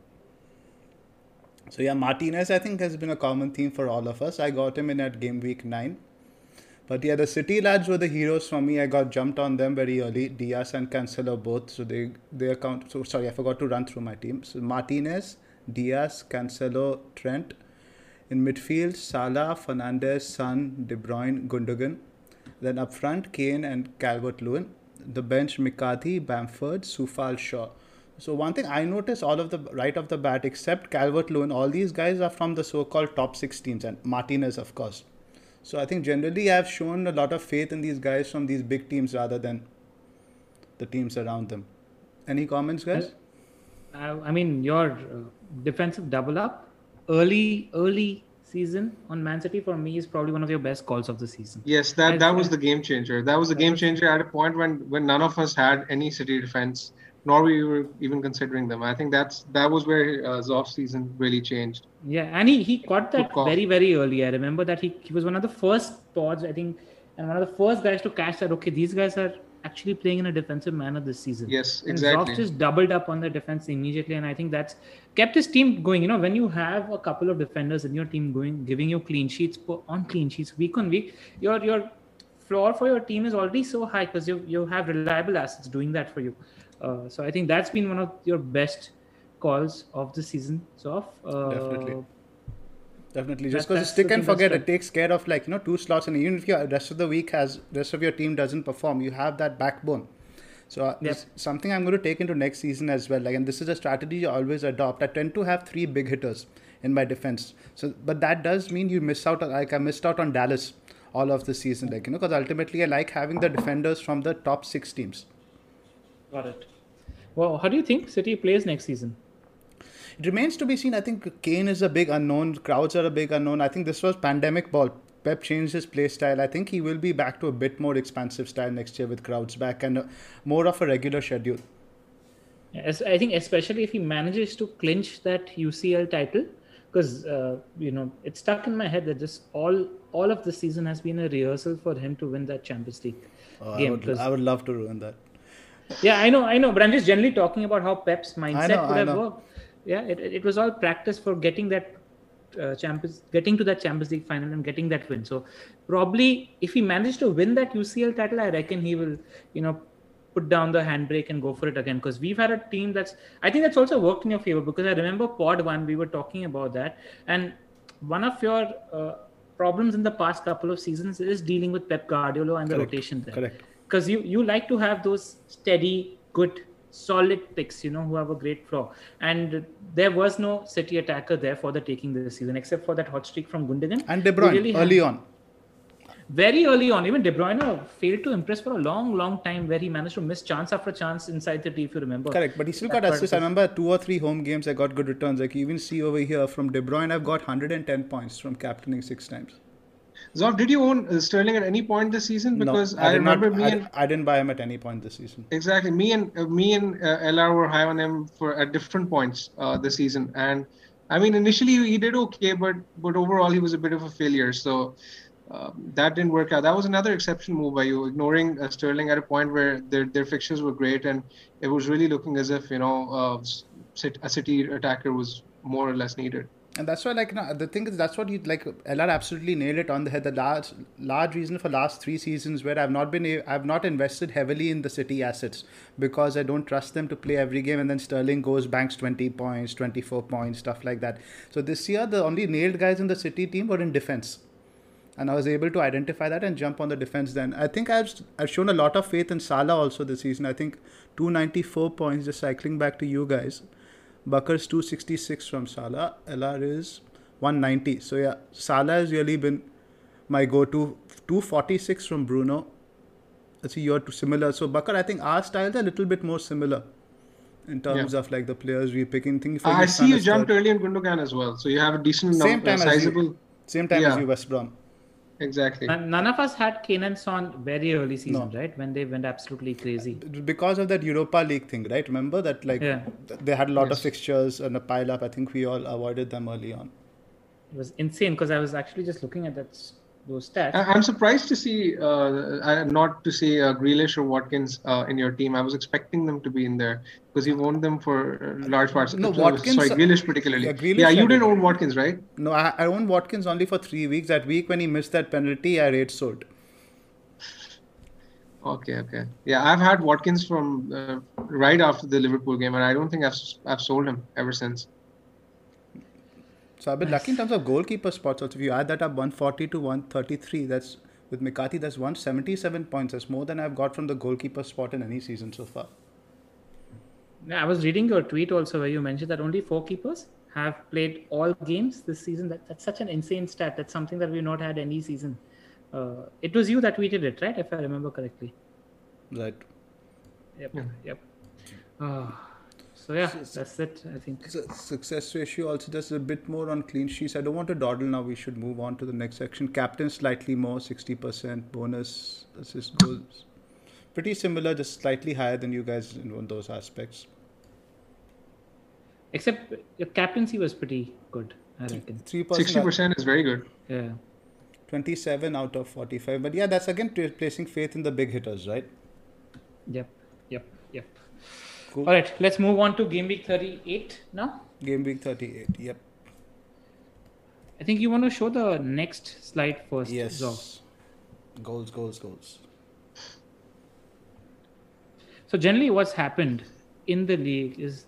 So yeah, Martinez, I think has been a common theme for all of us. I got him in at game week nine. But yeah, the City lads were the heroes for me. I got jumped on them very early. Dias and Cancelo both. So they they account. So sorry, I forgot to run through my team. So Martinez, Dias, Cancelo, Trent. In midfield, Salah, Fernandes, Son, De Bruyne, Gundogan. Then up front, Kane and Calvert-Lewin. The bench, McCarthy, Bamford, Sufal, Shaw. So one thing I noticed, all of the right off the bat, except Calvert-Lewin, all these guys are from the so-called top six teams, and Martinez, of course. So I think generally I've shown a lot of faith in these guys from these big teams rather than the teams around them. Any comments, guys? I, I mean, your uh, defensive double up early, early season on Man City for me is probably one of your best calls of the season. Yes, that, that was the game changer. That was the game changer at a point when, when none of us had any City defense, nor we were even considering them. I think that's that was where uh, Zoff's season really changed. Yeah, and he, he caught that very, very early. I remember that he, he was one of the first pods, I think, and one of the first guys to catch that, okay, these guys are actually playing in a defensive manner this season. Yes, exactly. And. Zoff just doubled up on the defense immediately, and I think that's kept his team going. You know, when you have a couple of defenders in your team going, giving you clean sheets on clean sheets week on week, your your floor for your team is already so high because you you have reliable assets doing that for you. Uh, so I think that's been one of your best calls of the season. Zoff. Uh, Definitely. Definitely, just because stick and forget, it takes care of like you know two slots, and even if your rest of the week has rest of your team doesn't perform, you have that backbone So uh, Yep. something I'm going to take into next season as well. Like, and this is a strategy I always adopt. I tend to have three big hitters in my defense. So, but that does mean you miss out. Like I missed out on Dallas all of the season. Like you know, because ultimately I like having the defenders from the top six teams. Got it. Well, how do you think City plays next season? It remains to be seen. I think Kane is a big unknown. Crowds are a big unknown. I think this was pandemic ball. Pep changed his play style. I think he will be back to a bit more expansive style next year with crowds back and uh, more of a regular schedule. As, I think especially if he manages to clinch that UCL title, because uh, you know it's stuck in my head that just all all of the season has been a rehearsal for him to win that Champions League Oh, I, game. I would love to ruin that. Yeah, I know, I know, but I'm just generally talking about how Pep's mindset know, would have worked. Yeah, it, it was all practice for getting that uh, Champions, getting to that Champions League final and getting that win. So probably if he managed to win that UCL title, I reckon he will, you know, put down the handbrake and go for it again. Because we've had a team that's, I think that's also worked in your favor. Because I remember Pod One, we were talking about that, and one of your uh, problems in the past couple of seasons is dealing with Pep Guardiola and the Correct, rotation there correct. Because you you like to have those steady good solid picks you know who have a great floor and there was no city attacker there for the taking this season except for that hot streak from Gundogan And De Bruyne really early on. very early on even De Bruyne failed to impress for a long long time where he managed to miss chance after chance inside the D if you remember Correct, but he still That got assists. I remember two or three home games I got good returns. Like you even see over here from De Bruyne, I've got 110 points from captaining six times. Zoff, did you own uh, Sterling at any point this season? Because no, I, did not- me I, and I didn't buy him at any point this season. exactly me and uh, me and uh, LR were high on him for at different points uh, this season. And I mean, initially he did okay, but but overall he was a bit of a failure. So. Um, that didn't work out. That was another exception move by you, ignoring uh, Sterling at a point where their their fixtures were great, and it was really looking as if you know uh, a City attacker was more or less needed. And that's why, like, no, the thing is, that's what you like. LR absolutely nailed it on the head. The large, large reason for last three seasons where I've not been, i've not invested heavily in the City assets because I don't trust them to play every game. And then Sterling goes banks twenty points, twenty four points, stuff like that. So this year, the only nailed guys in the City team were in defense, and I was able to identify that and jump on the defense. Then I think I've I've shown a lot of faith in Salah also this season. I think two ninety four points. Just cycling back to you guys. Bakar's 266 from Salah. LR is 190. So yeah, Salah has really been my go-to. 246 from Bruno. Let's see you're too similar. So Bakar, I think our styles are a little bit more similar in terms Yeah. of like the players we're picking. Think for I you, see you is jumped third. early in Gundogan as well, so you have a decent Same number, time you. sizable. Same time as you, West Brom. Exactly. And none of us had Kane on very early season, No. right? When they went absolutely crazy. Uh, because of that Europa League thing, right? Remember that like Yeah. they had a lot of fixtures and a pile up. I think we all avoided them early on. It was insane because I was actually just looking at that s- those stats. I- I'm surprised to see, uh, not to see uh, Grealish or Watkins uh, in your team. I was expecting them to be in there because you've owned them for uh, large parts. No, Uh, Watkins- Sorry, Grealish particularly. Yeah, Grealish yeah, you did. didn't own Watkins, right? No, I, I owned Watkins only for three weeks. That week when he missed that penalty, I rate sold. Okay, okay. Yeah, I've had Watkins from uh, right after the Liverpool game, and I don't think I've I've sold him ever since. So I've been lucky in terms of goalkeeper spots. Also, if you add that up, 140 to 133, that's with McCarthy, that's 177 points. That's more than I've got from the goalkeeper spot in any season so far. Yeah, I was reading your tweet also where you mentioned that only four keepers have played all games this season. That, that's such an insane stat. That's something that we've not had any season. Uh, it was you that tweeted it, right? If I remember correctly. Right. Yep. Yeah. Yep. Uh, so yeah, that's it. I think. So success ratio also just a bit more on clean sheets. I don't want to dawdle now. We should move on to the next section. Captain slightly more, 60%. Bonus assist goals. Pretty similar, just slightly higher than you guys in those aspects. Except your captaincy was pretty good, I reckon. Sixty percent is very good. Yeah. 27 out of 45. But yeah, that's again placing faith in the big hitters, right? Yep. Yep. Yep. Cool. All right. Let's move on to game week 38 now. Game week 38. Yep. I think you want to show the next slide first. Yes. Zoff. Goals, goals, goals. So generally, what's happened in the league is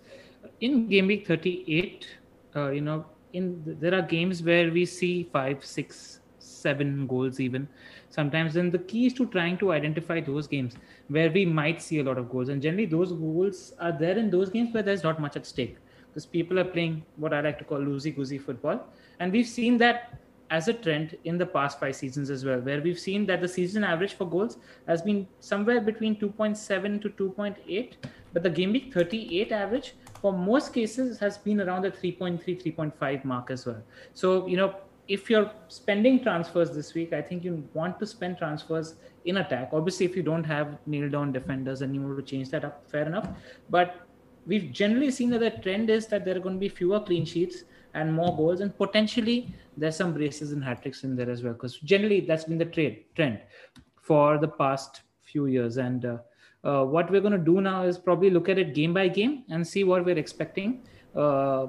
in game week 38, uh, you know, in the, there are games where we see five, six, seven goals even sometimes. Then the key is to trying to identify those games where we might see a lot of goals, and generally those goals are there in those games where there's not much at stake because people are playing what I like to call loosey goosey football, and we've seen that as a trend in the past five seasons as well, where we've seen that the season average for goals has been somewhere between 2.7 to 2.8, but the game week 38 average for most cases has been around the 3.3, 3.5 mark as well. So, you know, if you're spending transfers this week, I think you want to spend transfers in attack. Obviously, if you don't have nailed down defenders and you want to change that up, fair enough. But we've generally seen that the trend is that there are going to be fewer clean sheets and more goals, and potentially there's some braces and hat tricks in there as well. Because generally that's been the trade trend for the past few years. And uh, uh, what we're going to do now is probably look at it game by game and see what we're expecting uh,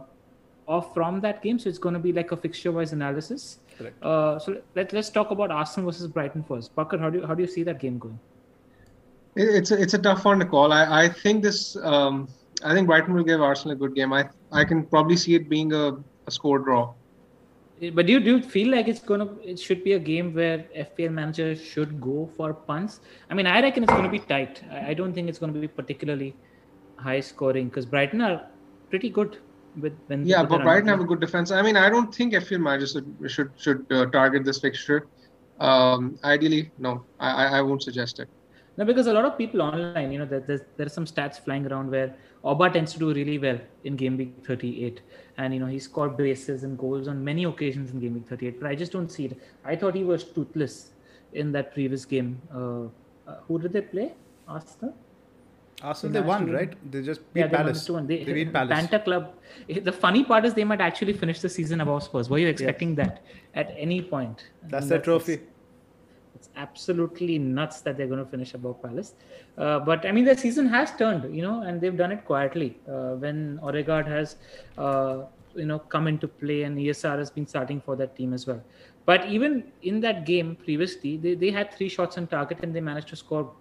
off from that game. So it's going to be like a fixture-wise analysis. Uh, so let, let's talk about Arsenal versus Brighton first. Parker, how do you, how do you see that game going? It's a, it's a tough one to call. I, I think this um, I think Brighton will give Arsenal a good game. I I can probably see it being a a score draw. But do you, do you feel like it's gonna it should be a game where FPL manager should go for punts? I mean, I reckon it's gonna be tight. I, I don't think it's gonna be particularly high scoring because Brighton are pretty good with when. Yeah, but Brighton have a good defense. I mean, I don't think FPL manager should should should uh, target this fixture. Um, ideally, no, I I won't suggest it. No, because a lot of people online, you know, there, there's there are some stats flying around where Auba tends to do really well in game week 38, and you know he scored bases and goals on many occasions in game week 38. But I just don't see it. I thought he was toothless in that previous game. Uh, uh, who did they play? Arsenal. Arsenal, they won, right? They just beat yeah, they Palace. Won they, they beat Palace. Panta Club. The funny part is they might actually finish the season above Spurs. Were you expecting that at any point? That's their trophy it's absolutely nuts that they're going to finish above Palace. Uh, but I mean, the season has turned, you know, and they've done it quietly. Uh, when Odegaard has, uh, you know, come into play and ESR has been starting for that team as well. But even in that game previously, they, they had three shots on target and they managed to score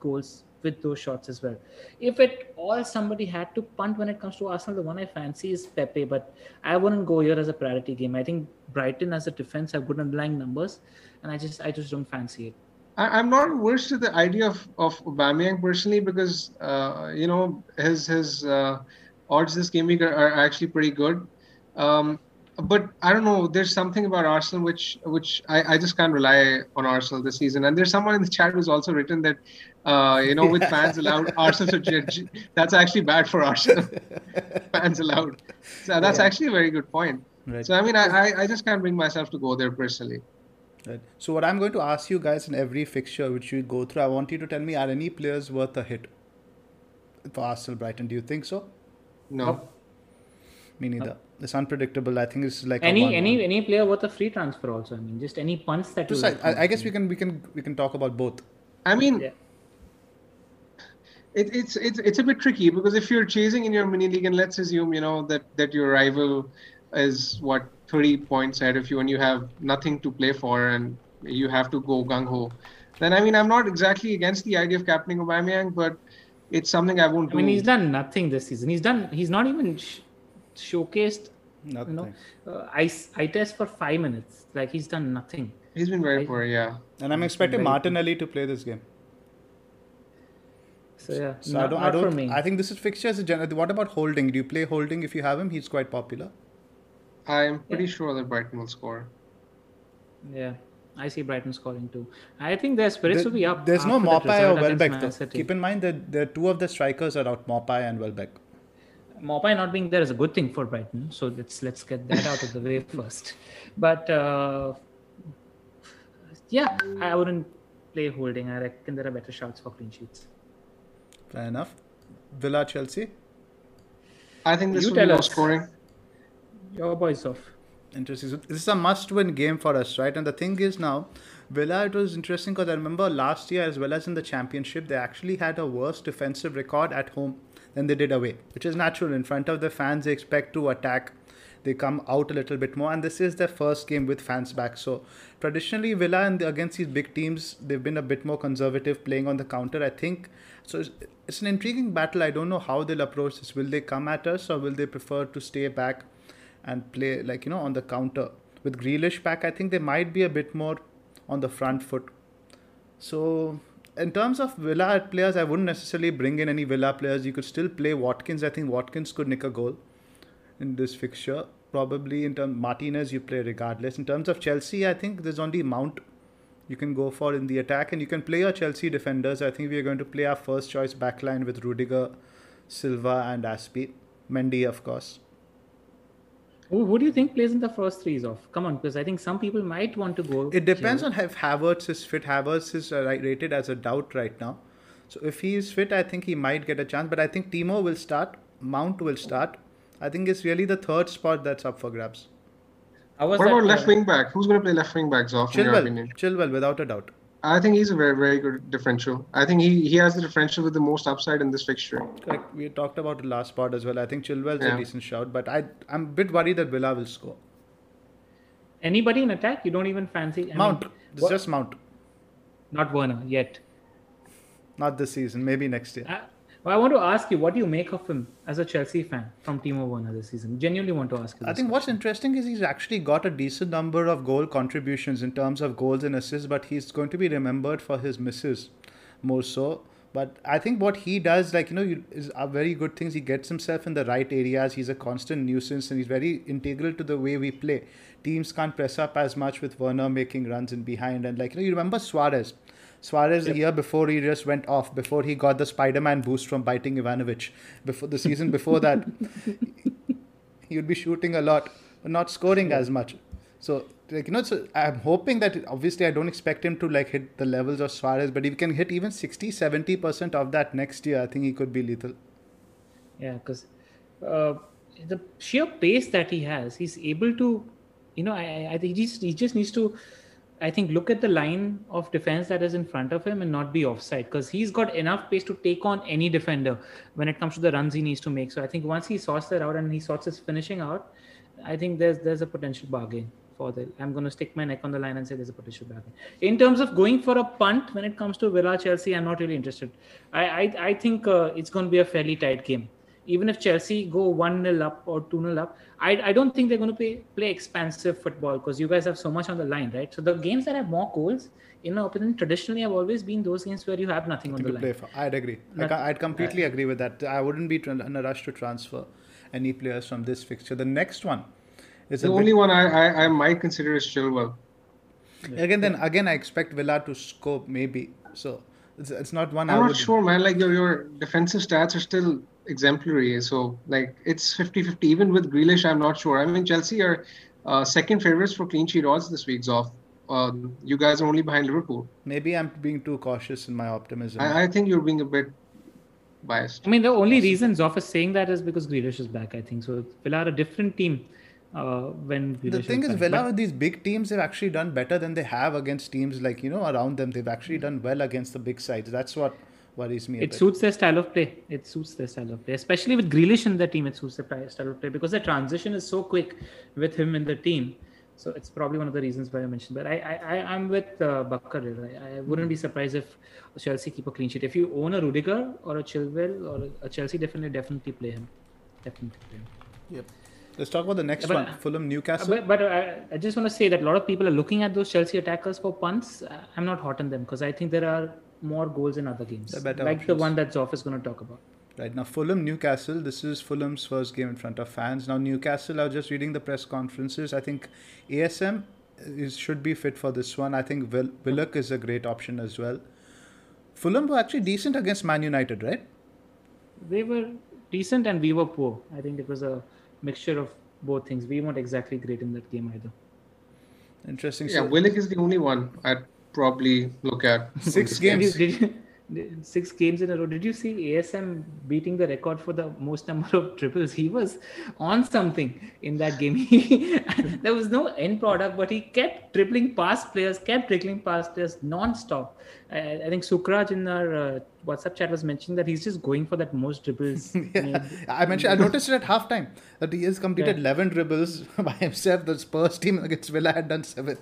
goals with those shots as well. If at all somebody had to punt when it comes to Arsenal, the one I fancy is Pepe, but I wouldn't go here as a priority game. I think Brighton as a defense have good underlying numbers, and I just I just don't fancy it. I, am not averse to the idea of of Aubameyang personally because uh, you know his his uh, odds this game week are, are actually pretty good. Um, but I don't know. There's something about Arsenal which which I, I just can't rely on Arsenal this season. And there's someone in the chat who's also written that uh, you know with fans allowed, Arsenal should that's actually bad for Arsenal. fans allowed. So that's yeah. actually a very good point. Right. So I mean, I, I I just can't bring myself to go there personally. Right. So what I'm going to ask you guys in every fixture which you go through, I want you to tell me are any players worth a hit for Arsenal Brighton? Do you think so? No. Me neither. It's unpredictable. I think it's like any any any player worth a free transfer also. I mean, just any punts that you. Like I, I, guess we can we can we can talk about both. I mean. Yeah. It, it's it's it's a bit tricky because if you're chasing in your mini league and let's assume you know that that your rival is what 30 points ahead of you and you have nothing to play for and you have to go gung ho, then I mean I'm not exactly against the idea of captaining Aubameyang, but it's something I won't. I mean, he's done nothing this season. He's done. He's not even sh- showcased. Nothing. You know, uh, I I test for five minutes. Like he's done nothing. He's been very I, poor, yeah. And I'm expecting Martinelli to play this game. So yeah, so not, I don't. I don't. I think this is fixtures. What about Holding? Do you play Holding if you have him? He's quite popular. I'm pretty yeah. sure that Brighton will score. Yeah, I see Brighton scoring too. I think their spirits the, will be up. There's no Maupay or Welbeck. Though. Keep in mind that the two of the strikers are out, Maupay and Welbeck. Maupay not being there is a good thing for Brighton. So let's let's get that out of the way first. But uh, yeah, I wouldn't play holding. I reckon there are better shots for clean sheets. Fair enough. Villa Chelsea. I think this you will be low scoring. Your boys off. Interesting. So this is a must-win game for us, right? And the thing is now, Villa. It was interesting because I remember last year, as well as in the championship, they actually had a worse defensive record at home than they did away, which is natural. In front of the fans, they expect to attack. They come out a little bit more, and this is their first game with fans back. So traditionally, Villa and against these big teams, they've been a bit more conservative, playing on the counter. I think so. It's, it's an intriguing battle. I don't know how they'll approach this. Will they come at us, or will they prefer to stay back and play like you know on the counter? with Grealish back, I think they might be a bit more on the front foot. So, in terms of Villa players, I wouldn't necessarily bring in any Villa players. You could still play Watkins. I think Watkins could nick a goal in this fixture. Probably in terms Martinez, you play regardless. In terms of Chelsea, I think there's only Mount you can go for in the attack, and you can play your Chelsea defenders. I think we are going to play our first choice backline with Rudiger, Silva, and Azpi. Mendy, of course. Who, who do you think plays in the first threes off? Come on, because I think some people might want to go. It depends here. on if Havertz is fit. Havertz is uh, rated as a doubt right now. So if he is fit, I think he might get a chance. But I think Timo will start. Mount will start. I think it's really the third spot that's up for grabs. How was What that, about left uh, wing back? Who's going to play left wing back, Zoff, in your Chilwell, opinion? Chilwell, without a doubt. I think he's a very, very good differential. I think he, he has the differential with the most upside in this fixture. Correct. We talked about it last part as well. I think Chilwell's Yeah. a decent shout, but I I'm a bit worried that Villa will score. Anybody in attack? You don't even fancy. I Mount, mean, it's what- just Mount. not Werner yet. Not this season, maybe next year. I, well, I want to ask you, what do you make of him as a Chelsea fan from Timo Werner this season? Genuinely want to ask you. I think what's interesting is he's actually got a decent number of goal contributions in terms of goals and assists, but he's going to be remembered for his misses more so. But I think what he does, like, you know, you- is are very good things. He gets himself in the right areas. He's a constant nuisance and he's very integral to the way we play. Teams can't press up as much with Werner making runs in behind. And, like, you know, you remember Suarez. Suarez the year before he just went off, before he got the Spider-Man boost from biting Ivanovic. Before the season before that, he would be shooting a lot, but not scoring as much. So, like you know, so I'm hoping that obviously I don't expect him to like hit the levels of Suarez, but if he can hit even 60, 70 percent of that next year, I think he could be lethal. Yeah, because uh, the sheer pace that he has, he's able to, you know, I, I- I think he just, he just needs to, I think, look at the line of defense that is in front of him and not be offside because he's got enough pace to take on any defender when it comes to the runs he needs to make. So I think once he sorts that out and he sorts his finishing out, I think there's there's a potential bargain for the. I'm going to stick my neck on the line and say there's a potential bargain. In terms of going for a punt when it comes to Villa Chelsea, I'm not really interested. I I, I think uh, it's going to be a fairly tight game. Even if Chelsea go 1 0 up or 2 0 up, I, I don't think they're going to play, play expansive football because you guys have so much on the line, right? So the games that have more goals, in my opinion, traditionally have always been those games where you have nothing on the line. for. I'd agree. I Not- ca- I'd completely agree with that. I wouldn't be in a rush to transfer any players from this fixture. The next one is The a bit- only one I, I, I might consider is Chilwell. again. Then again, I expect Villa to score maybe. So it's, it's not one I I'm would. not sure, man. Like your your defensive stats are still exemplary. So like it's 50-50. Even with Grealish, I'm not sure. I mean, Chelsea are uh, second favorites for clean sheet odds this week, Zoff. Um, you guys are only behind Liverpool. Maybe I'm being too cautious in my optimism. I, I think you're being a bit biased. I mean, the only reason Zoff is saying that is because Grealish is back, I think. So Villa are a different team uh, when Grealish the thing is, back. Villa But- these big teams, they've actually done better than they have against teams like you know around them. They've actually done well against the big sides. That's what worries me. It suits their style of play. It suits their style of play, especially with Grealish in the team. It suits their style of play because the transition is so quick with him in the team. So it's probably one of the reasons why I mentioned. But I, I, I I'm with uh, Bakar. I, I wouldn't be surprised if Chelsea keep a clean sheet. If you own a Rudiger or a Chilwell or a Chelsea, definitely, definitely play him. Definitely play him. Yep. Let's talk about the next but- one. Fulham Newcastle. But, but I, I just want to say that a lot of people are looking at those Chelsea attackers for punts. Uh, I'm not hot on them because I think there are more goals in other games, They're better like the one that Zoff is going to talk about. Right now, Fulham Newcastle. This is Fulham's first game in front of fans. Now, Newcastle. I was just reading the press conferences. I think ASM is should be fit for this one. I think Will, Willock is a great option as well. Fulham were actually decent against Man United, right? They were decent and we were poor. I think it was a mixture of both things. We weren't exactly great in that game either. Interesting. Yeah, So, Willock is the only one I'd probably look at. Six in games. Did you, did you, six games in a row. Did you see ASM beating the record for the most number of triples? He was on something in that game. He, there was no end product, but he kept dribbling past players, kept dribbling past players non-stop. I, I think Sukraj in our uh, WhatsApp chat was mentioning that he's just going for that most dribbles. yeah, I mentioned. I noticed it at halftime that he has completed Yeah. 11 dribbles by himself. The Spurs team against Villa had done seven.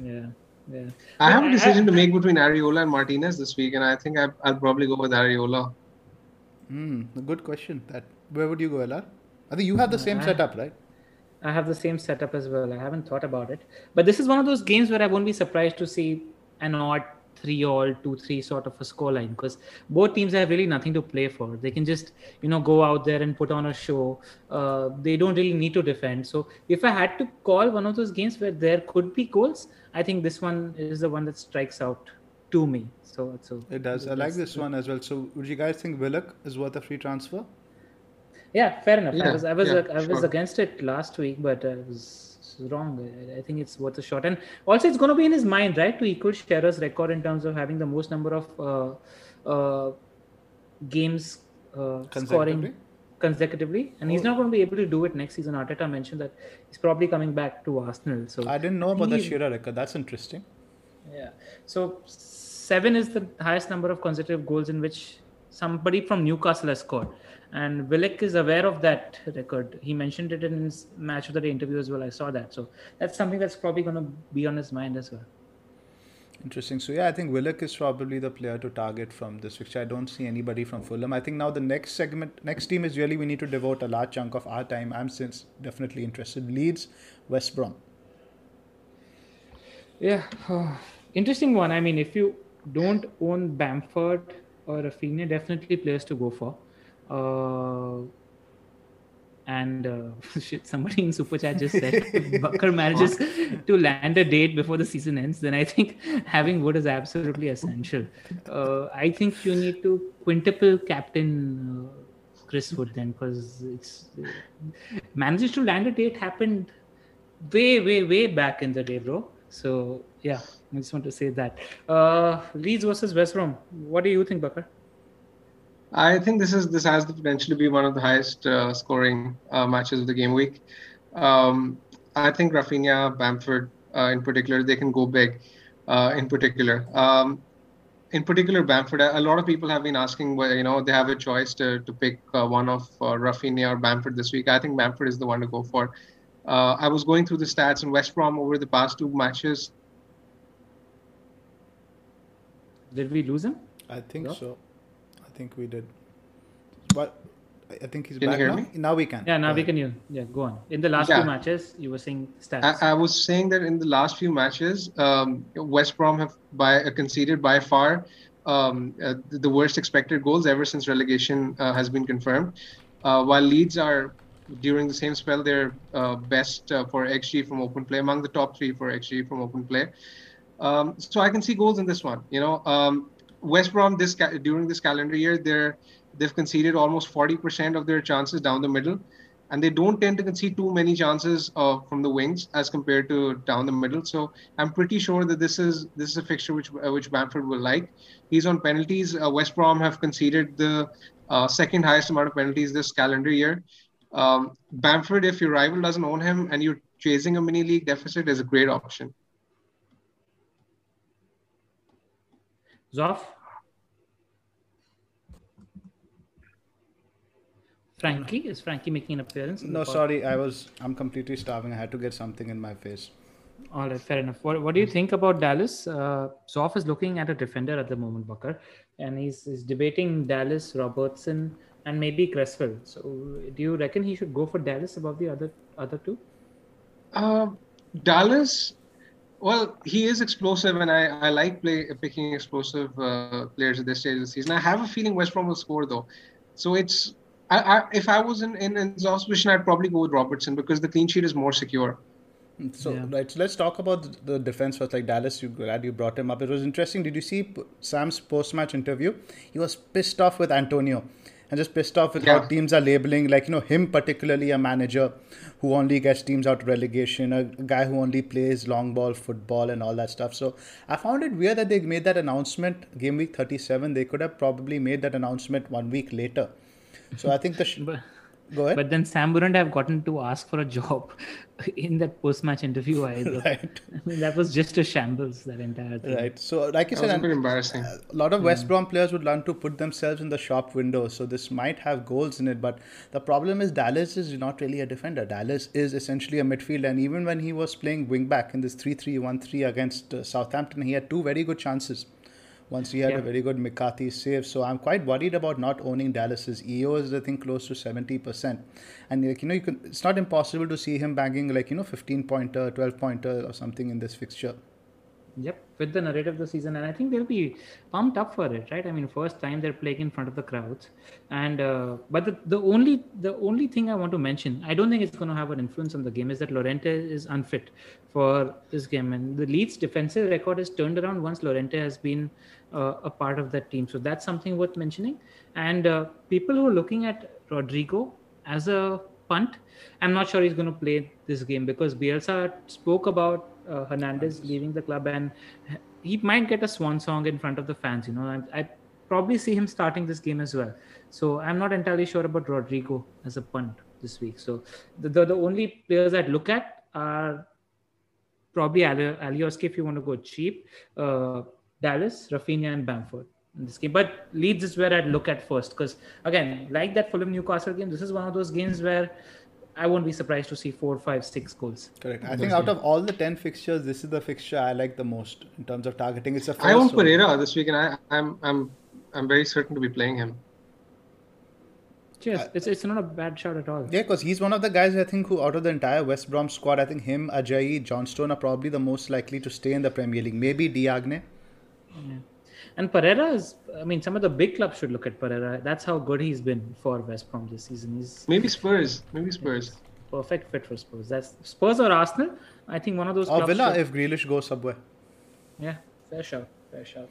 Yeah, yeah. I have a decision to make between Areola and Martinez this week, and I think I, I'll probably go with Areola. Hmm, good question. That where would you go, LR? I think you have the same I- setup, right? I have the same setup as well. I haven't thought about it, but this is one of those games where I won't be surprised to see an odd three all two three sort of a scoreline because both teams have really nothing to play for they can just you know go out there and put on a show uh, they don't really need to defend so if i had to call one of those games where there could be goals i think this one is the one that strikes out to me. So so it does. I like this one as well. So would you guys think willock is worth a free transfer? Yeah fair enough. Yeah, i was i was yeah, i was sure. against it last week but i was wrong. I- i think it's worth a shot. And also it's going to be in his mind right to equal Shearer's record in terms of having the most number of uh, uh, games uh, scoring consecutively and he's not oh. going to be able to do it next season arteta mentioned that he's probably coming back to arsenal so i didn't know about the He- Shearer record that's interesting yeah. So seven is the highest number of consecutive goals in which somebody from Newcastle has scored. And Willock is aware of that record. He mentioned it in his match of the day interview as well. I saw that. So that's something that's probably going to be on his mind as well. Interesting. So yeah, I think Willock is probably the player to target from this fixture. I don't see anybody from Fulham. I think now the next segment, next team is really we need to devote a large chunk of our time. I'm since definitely interested. Leeds, West Brom. Yeah. Interesting one. I mean, if you don't own Bamford or Rafinha, definitely players to go for. Uh, and uh, shit, somebody in Super Chat just said if Bakar manages to land a date before the season ends, then I think having Wood is absolutely essential. Uh, I think you need to quintuple captain uh, Chris Wood then because it's manages to land a date happened way, way, way back in the day, bro. So yeah, I just want to say that. Uh, Leeds versus West Brom. What do you think, Bakar? I think this is this has the potential to be one of the highest uh, scoring uh, matches of the game week. Um, I think Rafinha, Bamford, uh, in particular, they can go big. Uh, in particular, um, in particular, Bamford. A lot of people have been asking whether you know they have a choice to to pick uh, one of uh, Rafinha or Bamford this week. I think Bamford is the one to go for. Uh, I was going through the stats in West Brom over the past two matches. Did we lose him? I think Yeah. so. I think we did. But I think he's Can you back hear now. me? Now we can. Yeah, now Go we ahead. can use. Yeah, go on. In the last Yeah. two matches, you were saying I, stats. I was saying that in the last few matches, um, West Brom have by uh, conceded by far um, uh, the the worst expected goals ever since relegation uh, has been confirmed. Uh, while Leeds are during the same spell, they're uh, best uh, for xG from open play, among the top three for xG from open play. Um, so I can see goals in this one. You know, um, West Brom this during this calendar year, they're they've conceded almost 40% of their chances down the middle and they don't tend to concede too many chances uh, from the wings as compared to down the middle. So I'm pretty sure that this is this is a fixture which uh, which Bamford will like. He's on penalties. Uh, West Brom have conceded the uh, second highest amount of penalties this calendar year. Um, Bamford, if your rival doesn't own him and you're chasing a mini league deficit, is a great option. Zoff? Frankie? Is Frankie making an appearance? No, sorry. I was. I'm completely starving. I had to get something in my face. All right, fair enough. What, what do you think about Dallas? Uh, Zoff is looking at a defender at the moment, Bakar, and he's, he's debating Dallas, Robertson, and maybe Cresswell. So, do you reckon he should go for Dallas above the other other two? Uh, Dallas, well, he is explosive, and I, I like play, picking explosive uh, players at this stage of the season. I have a feeling West Brom will score though, so it's I, I if I was in in, in Zoff's position, I'd probably go with Robertson because the clean sheet is more secure. So Yeah. right, so let's talk about the- the defense first. Like Dallas, you glad you brought him up. It was interesting. Did you see Sam's post-match interview? He was pissed off with Antonio, and just pissed off with how teams are labeling, like you know, him particularly a manager who only gets teams out of relegation, a guy who only plays long ball football and all that stuff. So I found it weird that they made that announcement game week 37. They could have probably made that announcement one week later. So I think the sh- But, go ahead. but then Sam wouldn't have gotten to ask for a job in that post match interview either. Right. I mean, that was just a shambles, that entire thing. Right. So, like you That said, a and- bit embarrassing. a lot of West Brom players would learn to put themselves in the shop window. So this might have goals in it, but the problem is Dallas is not really a defender. Dallas is essentially a midfielder, and even when he was playing wing back in this 3-3-1-3 against uh, Southampton, he had two very good chances. Once he had Yeah. a very good McCarthy save, so I'm quite worried about not owning Dallas's EO is I think close to seventy percent, and like you know you can it's not impossible to see him bagging like you know fifteen pointer, twelve pointer or something in this fixture. Yep, with the narrative of the season, and I think they'll be pumped up for it, right? I mean, first time they're playing in front of the crowds, and uh, but the, the only the only thing I want to mention, I don't think it's going to have an influence on the game, is that Lorente is unfit for this game, and the Leeds defensive record is turned around once Lorente has been a part of that team, so that's something worth mentioning. And uh, people who are looking at Rodrigo as a punt, I'm not sure he's going to play this game because Bielsa spoke about uh, Hernandez leaving the club, and he might get a swan song in front of the fans. You know, I, I probably see him starting this game as well. So I'm not entirely sure about Rodrigo as a punt this week. So the the, the only players I'd look at are probably Alioski if you want to go cheap, uh, Dallas, Rafinha, and Bamford in this game. But Leeds is where I'd look at first because again, like that Fulham Newcastle game, this is one of those games where I won't be surprised to see four, five, six goals. Correct. I think out of all the ten fixtures, this is the fixture I like the most in terms of targeting. It's a I own first, so- Pereira this week, and I, I'm I'm I'm very certain to be playing him. Cheers. it's, it's not a bad shot at all. Yeah, because he's one of the guys I think who, out of the entire West Brom squad, I think him, Ajayi, Johnstone are probably the most likely to stay in the Premier League. Maybe Diagne. And Pereira is, I mean, some of the big clubs should look at Pereira. That's how good he's been for West Brom this season. He's Maybe Spurs. Maybe Spurs. perfect fit for Spurs. That's Spurs or Arsenal. I think one of those. Or clubs Villa should- if Grealish goes somewhere. yeah, fair shout. Fair shout.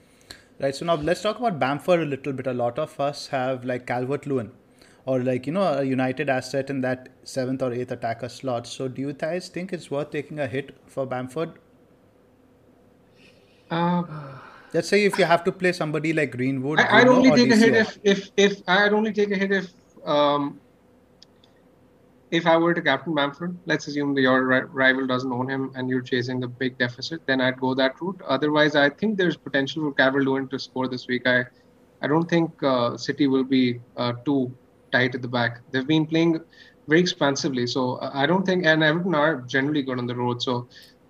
Right, so now let's talk about Bamford a little bit. A lot of us have like Calvert Lewin or like, you know, a United asset in that seventh or eighth attacker slot. So do you guys think it's worth taking a hit for Bamford? Uh, Let's say if you have to play somebody like Greenwood. I, I'd only take a hit if if if I'd only take a hit if um if I were to captain Bamford. Let's assume that your ri- rival doesn't own him and you're chasing the big deficit. Then I'd go that route. Otherwise, I think there's potential for Lewin to score this week. I I don't think uh, City will be uh, too tight at the back. They've been playing very expansively, so I don't think. And Everton are generally good on the road, so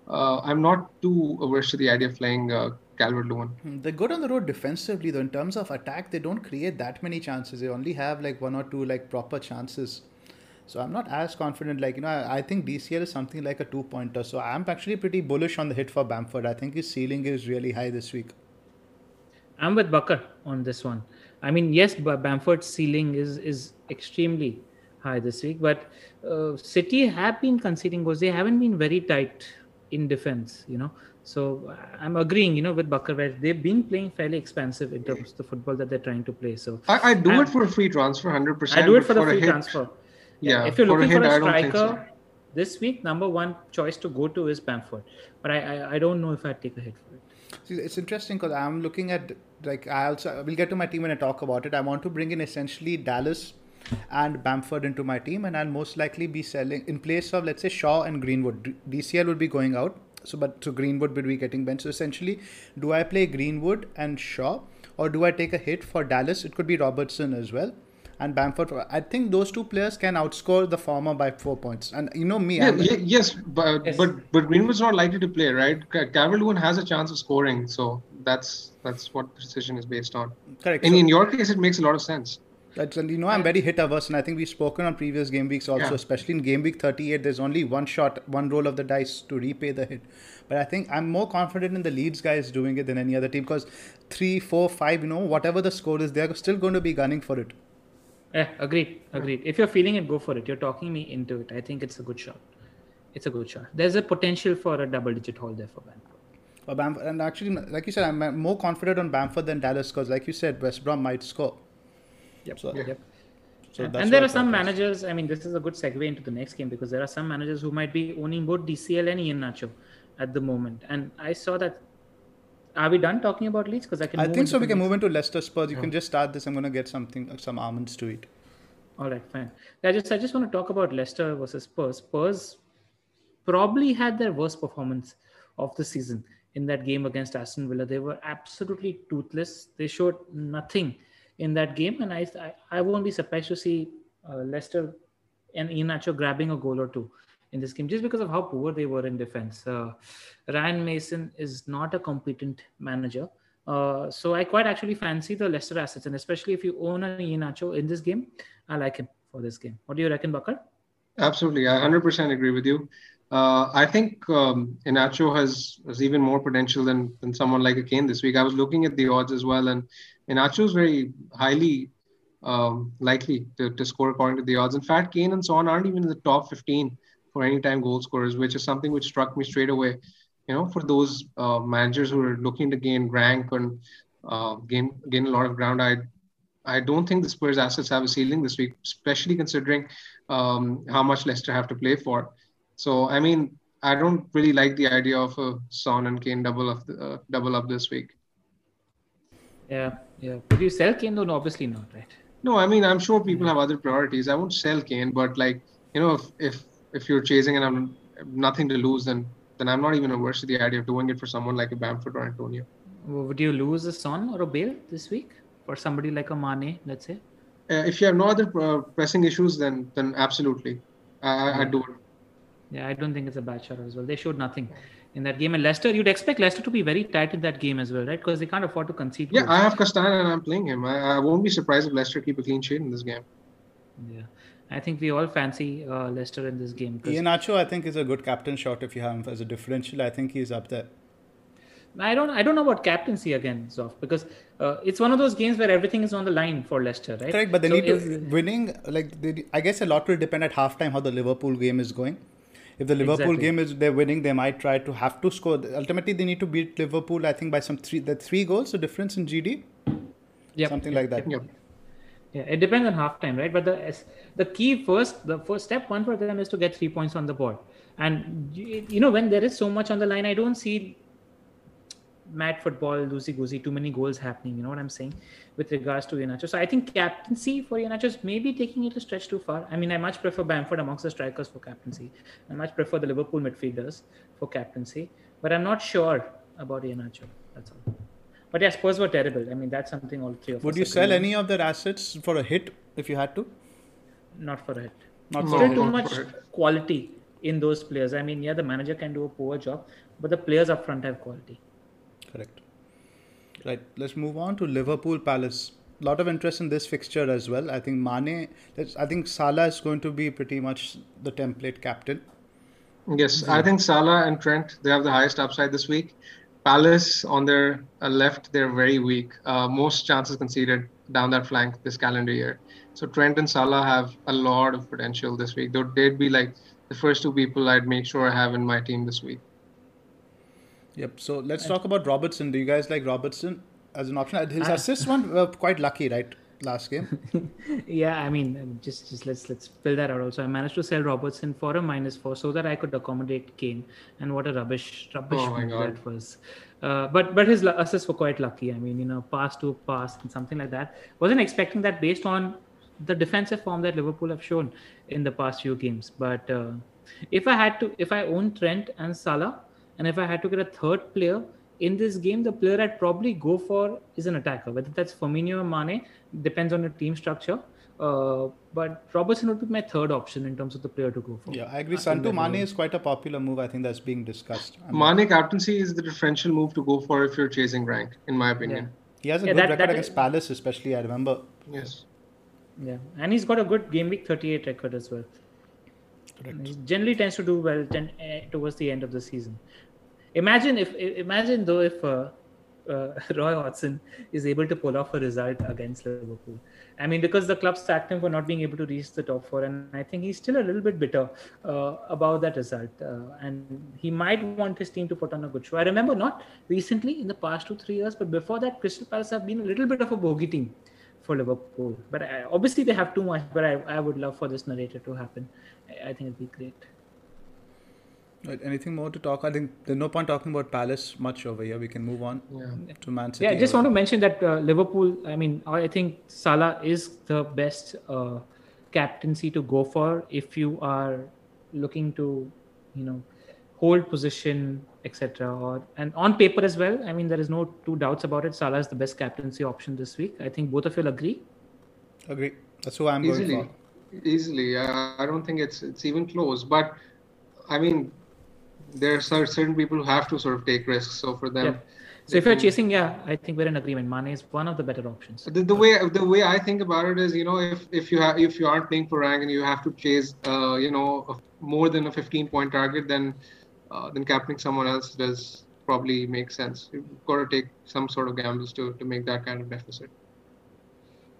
uh, I'm not too averse to the idea of playing uh, Calvert Lewin. Hmm, They're good on the road defensively, though. In terms of attack, they don't create that many chances. They only have like one or two like proper chances. So I'm not as confident. Like you know, I, I think DCL is something like a two pointer. So I'm actually pretty bullish on the hit for Bamford. I think his ceiling is really high this week. I'm with Bakar on this one. I mean, yes, but Bamford's ceiling is is extremely high this week, but uh, City have been conceding goals. They haven't been very tight in defense, you know. So uh, I'm agreeing, you know, with Bakar where they've been playing fairly expensive in terms of the football that they're trying to play. So I, I do I'm- it for a free transfer, hundred percent. I do it for the a free hit- transfer. Yeah, if you're for looking for hit, a I don't striker so. this week, number one choice to go to is Bamford. But I I, I don't know if I'd take a hit for it. See, it's interesting because I'm looking at like I also we'll get to my team when I talk about it. I want to bring in essentially Dallas and Bamford into my team, and I'll most likely be selling in place of let's say Shaw and Greenwood. DCL would be going out, so but so Greenwood would be getting benched. So essentially, do I play Greenwood and Shaw, or do I take a hit for Dallas? It could be Robertson as well. And Bamford, I think those two players can outscore the former by four points. And you know me, Yeah, I'm, ye- yes, but Yes. but but Greenwood's not likely to play, right? Calvert Lewin has a chance of scoring, so that's that's what the decision is based on. correct. And So- in your case, it makes a lot of sense. That's and you know I'm very hit averse, and I think we've spoken on previous game weeks also, Yeah. especially in game week 38. There's only one shot, one roll of the dice to repay the hit. But I think I'm more confident in the Leeds guys doing it than any other team because three, four, five, you know, whatever the score is, they're still going to be gunning for it. Yeah, agreed, agreed. If you're feeling it, go for it. You're talking me into it. I think it's a good shot. It's a good shot. There's a potential for a double-digit haul there for Bamford. For Bamford, and actually, like you said, I'm more confident on Bamford than Dallas because, like you said, West Brom might score. Yep. So- Yep. So and that's and there are some that is. managers. I mean, this is a good segue into the next game because there are some managers who might be owning both DCL and Iheanacho at the moment. And I saw that. Are we done talking about Leeds? Because I can. I think so. We can next- move into Leicester Spurs. You can just start this. I'm going to get something, some almonds to eat. All right, fine. I just I just want to talk about Leicester versus Spurs. Spurs probably had their worst performance of the season in that game against Aston Villa. They were absolutely toothless. They showed nothing in that game, and I I, won't be surprised to see uh, Leicester and Iheanacho grabbing a goal or two in this game just because of how poor they were in defense. Uh, Ryan Mason is not a competent manager. Uh, so I quite actually fancy the Leicester assets, and especially if you own an Iheanacho in this game, I like him for this game. What do you reckon, Bakar? Absolutely, I 100% agree with you. Uh, I think um, Iheanacho has, has even more potential than, than someone like a Kane this week. I was looking at the odds as well, and Iheanacho is very highly um, likely to, to score according to the odds. In fact, Kane and Son aren't even in the top 15 for anytime goal scorers, which is something which struck me straight away. You know, for those uh, managers who are looking to gain rank and uh, gain gain a lot of ground, I I don't think the Spurs assets have a ceiling this week, especially considering um, how much Leicester have to play for. So I mean, I don't really like the idea of a Son and Kane double of the, uh, double up this week. Yeah, yeah. Would you sell Kane though? No, obviously not, right? No, I mean, I'm sure people have other priorities. I won't sell Kane, but like, you know, if if if you're chasing and I'm nothing to lose, then then I'm not even averse to the idea of doing it for someone like a Bamford or Antonio. Would you lose a Son or a Bale this week for somebody like a Mane, let's say? Uh, if you have no other uh, pressing issues, then then absolutely, I, I, I do it. Yeah, I don't think it's a bad shot as well. They showed nothing in that game. And Leicester, you'd expect Leicester to be very tight in that game as well, right? Because they can't afford to concede. Yeah, goals. I have Castagne and I'm playing him. I, I, won't be surprised if Leicester keep a clean sheet in this game. Yeah. I think we all fancy uh, Leicester in this game. Iheanacho, I think, is a good captain shot if you have him as a differential. I think he's up there. I don't. I don't know about captaincy again, Zoff, because uh, it's one of those games where everything is on the line for Leicester, right? Correct, but they so need if, to winning. Like, they, I guess a lot will depend at halftime how the Liverpool game is going. If the Liverpool exactly. game is they're winning, they might try to have to score. Ultimately, they need to beat Liverpool. I think by some three the three goals, the difference in GD. Yeah, something like that. Yep. Yeah, it depends on halftime, right? But the the key first, the first step one for them is to get three points on the board. And you know when there is so much on the line, I don't see mad football, loosey goosey, too many goals happening. You know what I'm saying with regards to Iheanacho. So I think captaincy for Iheanacho is maybe taking it a stretch too far. I mean, I much prefer Bamford amongst the strikers for captaincy. I much prefer the Liverpool midfielders for captaincy, but I'm not sure about Iheanacho. That's all. But yeah, Spurs were terrible. I mean, that's something all three of Would us you sell any of their assets for a hit if you had to? Not for a hit. Not Still no, too much quality in those players. I mean, yeah, the manager can do a poor job, but the players up front have quality. Correct. Right. Let's move on to Liverpool Palace. A lot of interest in this fixture as well. I think Mane. I think Salah is going to be pretty much the template captain. Yes, I think Salah and Trent they have the highest upside this week. Palace on their uh, left, they're very weak. Uh, most chances conceded down that flank this calendar year. So Trent and Salah have a lot of potential this week. Though They'd be like the first two people I'd make sure I have in my team this week. Yep. So let's talk about Robertson. Do you guys like Robertson as an option? His uh, assist one were quite lucky, right? last game. yeah, I mean, just just let's let's fill that out. Also, I managed to sell Robertson for a minus four so that I could accommodate Kane. And what a rubbish rubbish oh that was. Uh, but but his assists were quite lucky. I mean, you know, pass to pass and something like that. Wasn't expecting that based on the defensive form that Liverpool have shown in the past few games. But uh, if I had to, if I own Trent and Salah, and if I had to get a third player in this game, the player I'd probably go for is an attacker, whether that's Firmino or Mane, depends on your team structure. Uh, but Robertson would be my third option in terms of the player to go for. Yeah, I agree. Son to Mane is quite a popular move. I think that's being discussed. I mean, Mane captaincy is the differential move to go for if you're chasing rank, in my opinion. Yeah. He has a yeah, good that, record that against is, Palace, especially. I remember. Yes. Yeah, and he's got a good game week 38 record as well. Correct. He generally tends to do well ten, uh, towards the end of the season. Imagine if imagine though if uh, uh, Roy Hodgson is able to pull off a result against Liverpool. I mean, because the club sacked him for not being able to reach the top four, and I think he's still a little bit bitter uh, about that result. Uh, and he might want his team to put on a good show. I remember not recently in the past two three years, but before that, Crystal Palace have been a little bit of a bogey team for Liverpool. But I, obviously, they have too much. But I, I would love for this narrative to happen. I, I think it'd be great. Right, anything more to talk? I think there's no point talking about Palace much over here. We can move on yeah. to Man City. Yeah, I just want to mention that uh, Liverpool. I mean, I think Salah is the best uh, captaincy to go for if you are looking to, you know, hold position, etc. Or and on paper as well. I mean, there is no two doubts about it. Salah is the best captaincy option this week. I think both of you will agree. Agree. That's who I'm Easily. going for. Easily, uh, I don't think it's it's even close. But I mean, there are certain people who have to sort of take risks. So for them, Yeah. So if you're chasing, yeah, I think we're in agreement. Mane is one of the better options. the, the way the way I think about it is, you know, if if you have if you aren't playing for rank and you have to chase, uh, you know, a, more than a 15 point target, then uh, then captaining someone else does probably make sense. You've got to take some sort of gambles to to make that kind of deficit.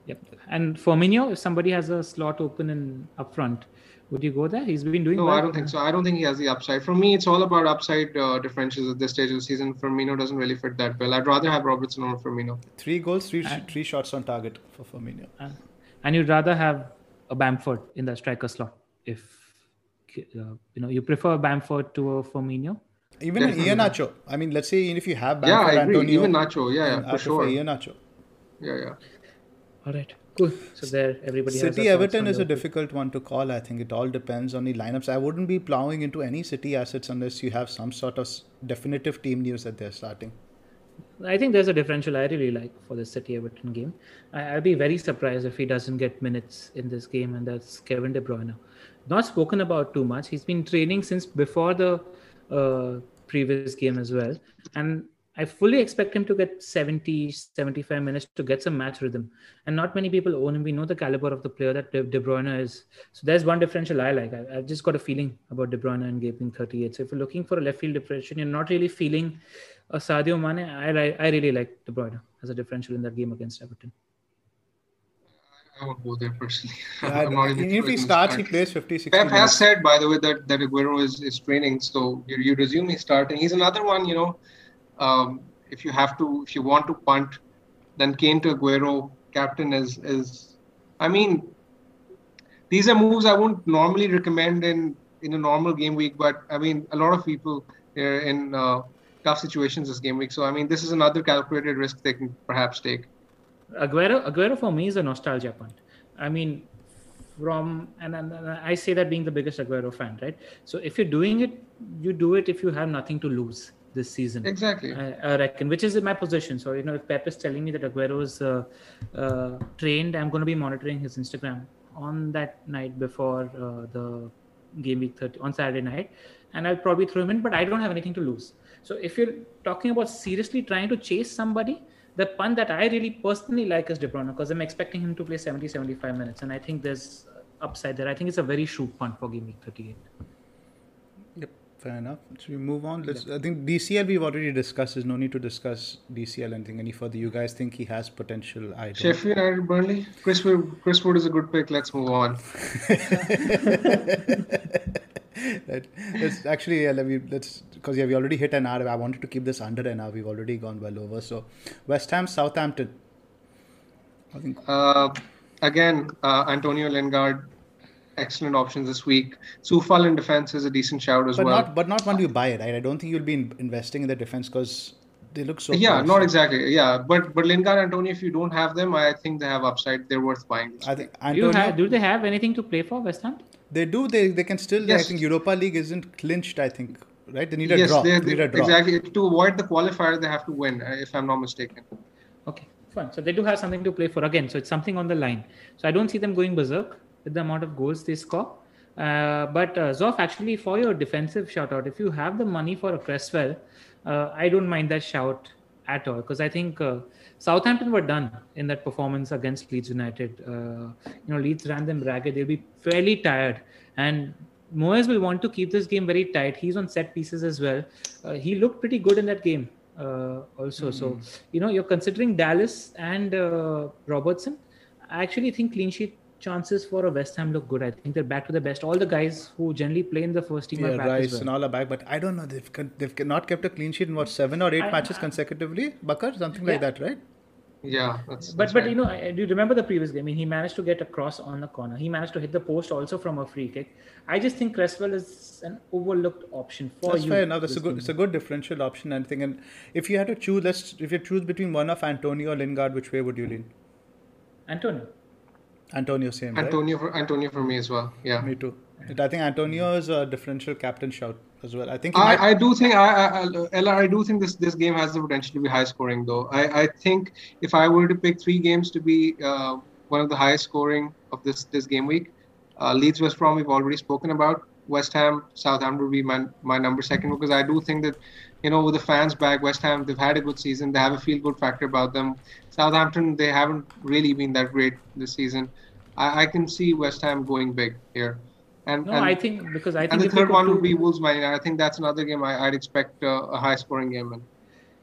Yep. And for Firmino, if somebody has a slot open in up front, would you go there? He's been doing No, well. I don't think so. I don't think he has the upside. For me, it's all about upside uh, differentials at this stage of the season. Firmino doesn't really fit that well. I'd rather have Robertson over Firmino. Three goals, three, And- three shots on target for Firmino. And, and you'd rather have a Bamford in the striker slot if uh, you know you prefer Bamford to a Firmino. Even Definitely. Ian Nacho. I mean, let's say even if you have Bamford, yeah, I agree. Antonio, Even Nacho, yeah, and yeah, I for sure. prefer Iheanacho. Yeah, yeah. All right, cool. So there, everybody. has City Everton is a difficult one to call. I think it all depends on the lineups. I wouldn't be plowing into any City assets unless you have some sort of definitive team news that they're starting. I think there's a differential I really like for the City Everton game. I, I'll be very surprised if he doesn't get minutes in this game, and that's Kevin De Bruyne. Not spoken about too much. He's been training since before the uh, previous game as well, and I fully expect him to get 70, 75 minutes to get some match rhythm. And not many people own him. We know the caliber of the player that De, De Bruyne is. So there's one differential I like. I, I've just got a feeling about De Bruyne and game week 38. So if you're looking for a left field differential, you're not really feeling a Sadio Mane. I, I, I really like De Bruyne as a differential in that game against Everton. I won't go there personally. I- I'm not even even if he sure starts, he plays 50, 60 Pep has said, by the way, that, that Aguero is, is training, so you, you resume he's starting. He's another one, you know. Um, if you have to, if you want to punt, then Kane to Aguero, captain is is. I mean, these are moves I wouldn't normally recommend in in a normal game week, but I mean, a lot of people are in uh, tough situations this game week. So I mean, this is another calculated risk they can perhaps take. Aguero, Aguero for me is a nostalgia punt. I mean, from and, and, and I say that being the biggest Aguero fan, right? So if you're doing it, you do it if you have nothing to lose this season. Exactly. I, I reckon, which is in my position. So you know, if Pep is telling me that Aguero is uh, uh, trained, I'm going to be monitoring his Instagram on that night before uh, the game week 30 on Saturday night, and I'll probably throw him in. But I don't have anything to lose. So if you're talking about seriously trying to chase somebody, the pun that I really personally like is De Bruyne because I'm expecting him to play 70, 75 minutes, and I think there's upside there. I think it's a very shrewd punt for game week 38. Fair enough. Should we move on? Let's. I think DCL we've already discussed. There's no need to discuss DCL anything any further. You guys think he has potential? I don't. Sheffield United, Burnley. Chris Wood, Chris Wood is a good pick. Let's move on. Let- let's actually yeah, let me let's because yeah we already hit an hour. I wanted to keep this under an hour. We've already gone well over. So West Ham, Southampton. I think Uh, again, uh, Antonio Lingard, excellent options this week. Coufal in defense is a decent shout as but well. not but not when you buy it, right? I don't think you'll be in, investing in the defense because they look so. yeah, close. not exactly. Yeah, but but Lingard, Antonio, if you don't have them, I think they have upside. They're worth buying. This I week. think Do, you have, do they have anything to play for West Ham? They do. They they can still. I Yes. think Europa League isn't clinched. I think right. They need a yes, draw. they, They need a draw. exactly. To avoid the qualifier, they have to win, uh, if I'm not mistaken. Okay, fine. So they do have something to play for again. So it's something on the line. So I don't see them going berserk with the amount of goals they score. Uh, but uh, Zoff, actually, for your defensive shout out, if you have the money for a Cresswell, uh, I don't mind that shout at all because I think uh, Southampton were done in that performance against Leeds United. Uh, you know, Leeds ran them ragged. They'll be fairly tired, and Moyes will want to keep this game very tight. He's on set pieces as well. Uh, he looked pretty good in that game uh, also. So, you know, you're considering Dallas and uh, Robertson. I actually think clean sheet chances for a West Ham look good. I think they're back to the best. All the guys who generally play in the first team Yeah, are back Rice as well. and all are back, but I don't know. They've con- they've not kept a clean sheet in what seven or eight I- matches consecutively. Bakar, something like that, right? Yeah, that's. But that's but right. you know, I- do you remember the previous game? I mean, he managed to get a cross on the corner. He managed to hit the post also from a free kick. I just think Cresswell is an overlooked option for That's you. fair enough. That's a good. game. It's a good differential option. And thing. And if you had to choose, let's if you choose between one of Antonio or Lingard, which way would you lean? Antonio. Antonio, same. right? Antonio for Antonio for me as well. Yeah. Me too. I think Antonio is a differential captain shout as well. I think he might, I, I do think I, I I- Ella, I do think this this game has the potential to be high scoring though. I, I think if I were to pick three games to be uh, one of the highest scoring of this this game week, uh, Leeds West Brom we've already spoken about. West Ham, Southampton would be my my number second because I do think that, you know, with the fans back, West Ham they've had a good season. They have a feel good factor about them. Southampton they haven't really been that great this season. I, I can see West Ham going big here. And, No, and, I think because I think and the if they third one would be Wolves Man United. I think that's another game I, I'd expect uh, a high scoring game in.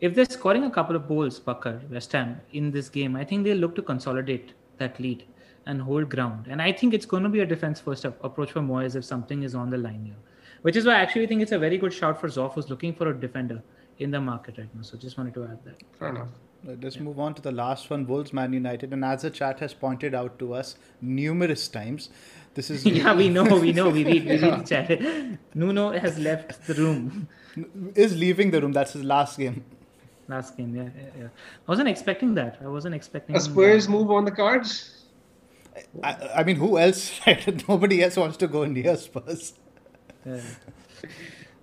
if they're scoring a couple of goals, Bakar, West Ham, in this game, I think they'll look to consolidate that lead and hold ground. And I think it's going to be a defense first approach for Moyes if something is on the line here. Which is why I actually think it's a very good shout for Zoff, who's looking for a defender in the market right now. So just wanted to add that. Fair enough. Let's move on to the last one, Wolves Man United. And as the chat has pointed out to us numerous times, this is yeah, we know, we know, we read, we read the chat. Nuno has left the room is leaving the room. That's his last game. last game. Yeah, yeah, yeah. I wasn't expecting that. I wasn't expecting A Spurs move on the cards. I, I mean, who else? Nobody else wants to go near Spurs. Yeah.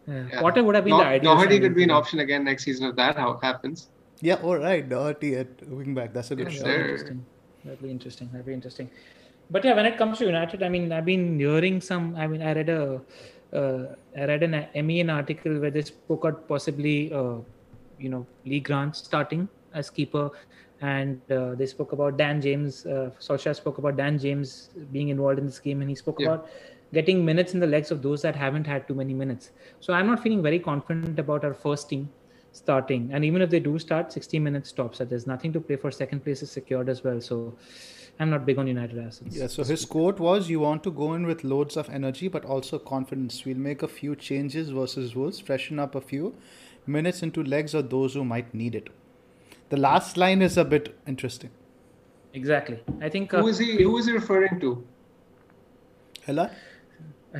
Yeah. Yeah. Potter would have been No- the ideal. Doherty signing could be an option again next season if that how happens. Yeah, all right. Doherty at wing back. That's a good shot. sir. interesting. That'd be interesting. That'd be interesting. But yeah, when it comes to United, I mean, I've been hearing some. I mean, I read a, uh, I read an MEN article where they spoke about possibly, uh, you know, Lee Grant starting as keeper, and uh, they spoke about Dan James. Uh, Solskjaer spoke about Dan James being involved in this game, and he spoke Yeah. about getting minutes in the legs of those that haven't had too many minutes. So I'm not feeling very confident about our first team starting. And even if they do start, 60 minutes tops. So there's nothing to play for. Second place is secured as well. So I'm not big on United assets. Yeah, so his quote was You want to go in with loads of energy but also confidence. We'll make a few changes versus Wolves, freshen up a few minutes into legs of those who might need it. The last line is a bit interesting. Exactly. I think uh, Who is he? Who is he referring to? Hela?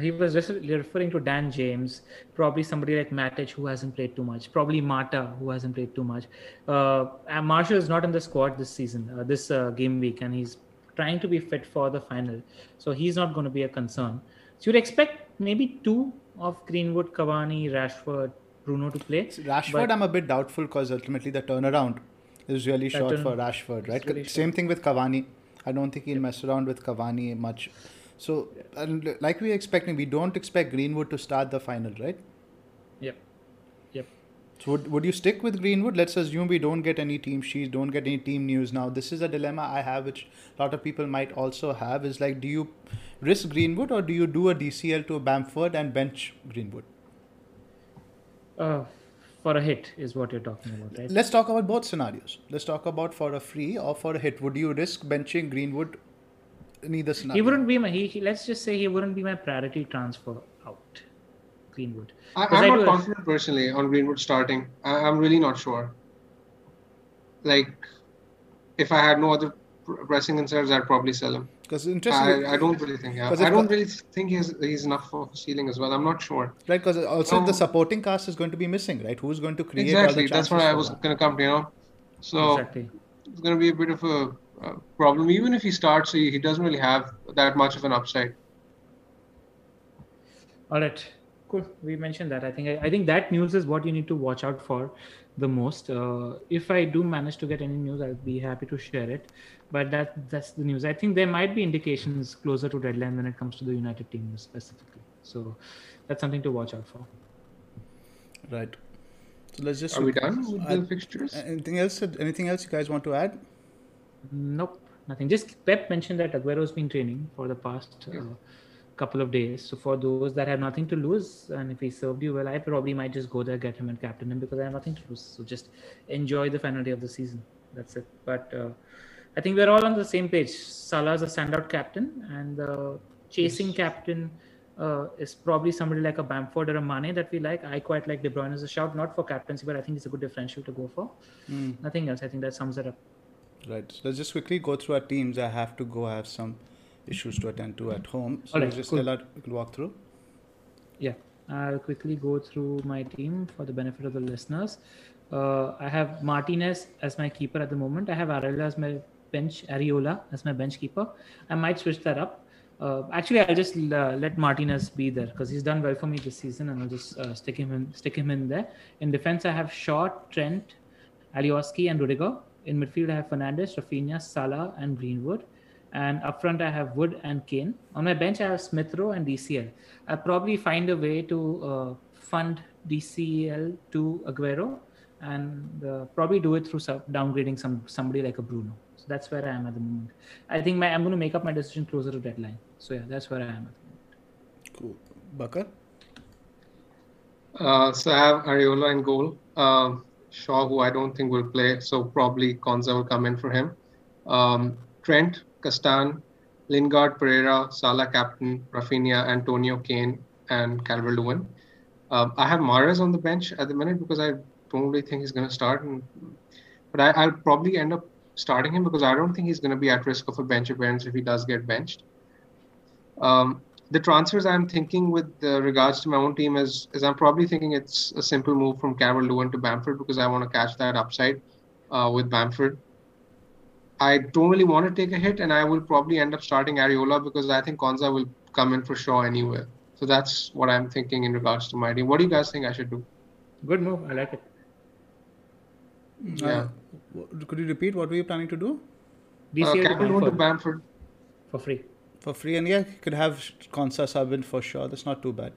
He was just referring to Dan James, probably somebody like Matic who hasn't played too much, probably Mata who hasn't played too much. Uh, and Martial is not in the squad this season, uh, this uh, game week, and he's trying to be fit for the final. So he's not going to be a concern. So you'd expect maybe two of Greenwood, Cavani, Rashford, Bruno to play. Rashford, I'm a bit doubtful because ultimately the turnaround is really short turn- for Rashford, right? really Same thing with Cavani. I don't think he'll mess around with Cavani much. So, and like we're expecting, we don't expect Greenwood to start the final, right? Yep. Yep. So would, would you stick with Greenwood? Let's assume we don't get any team sheets, don't get any team news now. This is a dilemma I have, which a lot of people might also have. Is like, do you risk Greenwood or do you do a DCL to Bamford and bench Greenwood? Uh, for a hit is what you're talking about, right? Let's talk about both scenarios. Let's talk about for a free or for a hit. Would you risk benching Greenwood in either scenario? He wouldn't be my. He, he let's just say he wouldn't be my priority transfer out. Greenwood. I, 'Cause I'm I not do- confident personally on Greenwood starting. I, I'm really not sure. Like, if I had no other pressing concerns, I'd probably sell him. Because interesting, I, I don't really think. Yeah. 'Cause I don't really think he's he's enough of a ceiling as well. I'm not sure. right? Because also Um, the supporting cast is going to be missing, right? Who's going to create all the Exactly. That's what I was gonna come to. You know, so exactly. it's gonna be a bit of a, uh problem. Even if he starts, he, he doesn't really have that much of an upside. All right. Cool. We mentioned that. I think I, I think that news is what you need to watch out for the most. Uh, if I do manage to get any news, I'll be happy to share it. But that that's the news. I think there might be indications closer to deadline when it comes to the United team specifically. So that's something to watch out for. Right. So let's just. Are we done with I- the fixtures? Anything else? Anything else you guys want to add? Nope, nothing. Just Pep mentioned that Aguero's been training for the past uh, couple of days. So for those that have nothing to lose, and if he served you well, I probably might just go there, get him and captain him because I have nothing to lose. So just enjoy the final day of the season. That's it. But uh, I think we're all on the same page. Salah's a standout captain, and the chasing captain uh, is probably somebody like a Bamford or a Mane that we like. I quite like De Bruyne as a shout, not for captaincy, but I think it's a good differential to go for. Nothing else. I think that sums it up. Right. So let's just quickly go through our teams. I have to go. I have some issues to attend to at home. So Alright, just cool. we'll walk through. Yeah, I'll quickly go through my team for the benefit of the listeners. Uh, I have Martinez as my keeper at the moment. I have Areola as my bench, Areola as my bench keeper. I might switch that up. Uh, actually, I'll just uh, let Martinez be there because he's done well for me this season, and I'll just uh, stick him in. Stick him in there. In defense, I have Shaw, Trent, Alioski, and Rudiger. In midfield, I have Fernandes, Raphinha, Salah, and Greenwood. And up front, I have Wood and Kane. On my bench, I have Smith Rowe and DCL. I'll probably find a way to uh, fund DCL to Aguero and uh, probably do it through sub- downgrading some somebody like a Bruno. So that's where I am at the moment. I think my, I'm going to make up my decision closer to deadline. So yeah, that's where I am at the moment. Cool. Bakar? Uh, so I have Areola in goal. Um, Shaw, who I don't think will play, so probably Konsa will come in for him. Um, Trent, Castagne, Lingard, Pereira, Salah captain, Raphinha, Antonio, Kane, and Calvert Lewin. Um, I have Mahrez on the bench at the minute because I don't really think he's going to start. And, but I, will probably end up starting him because I don't think he's going to be at risk of a bench appearance if he does get benched. Um, the transfers I'm thinking with uh, regards to my own team is, is I'm probably thinking it's a simple move from Calvert Lewin to Bamford because I want to catch that upside uh, with Bamford. I don't really want to take a hit, and I will probably end up starting Areola because I think Konsa will come in for sure anyway. So that's what I'm thinking in regards to my team. What do you guys think I should do? Good move. I like it. Yeah. Uh, could you repeat what were you planning to do? DCL uh, to Bamford. to Bamford. For free for free, and yeah, you could have Konsa sub in for sure. That's not too bad.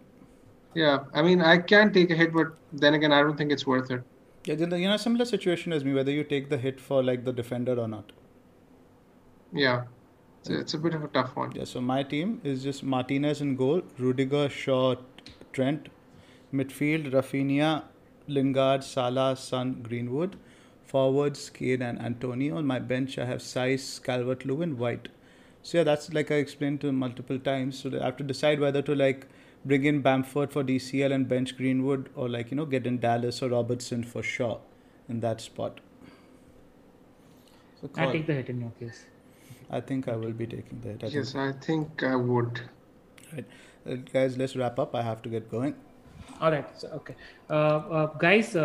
Yeah, I mean, I can take a hit, but then again, I don't think it's worth it. Yeah, then the, you know, similar situation as me, whether you take the hit for like the defender or not. Yeah, it's, it's a bit of a tough one. Yeah, so my team is just Martinez in goal, Rudiger, Shaw, Trent, midfield, Raphinha, Lingard, Salah, Son, Greenwood, forwards, Kane and Antonio. On my bench, I have Saiss, Calvert Lewin, White. So yeah, that's like I explained to multiple times. So I have to decide whether to like bring in Bamford for DCL and bench Greenwood, or like you know get in Dallas or Robertson for Shaw in that spot. So I take the hit in your case. I think I will be taking the hit. I yes, think. I think I would. Right, uh, guys, let's wrap up. I have to get going. All right. So, okay, uh, uh, guys.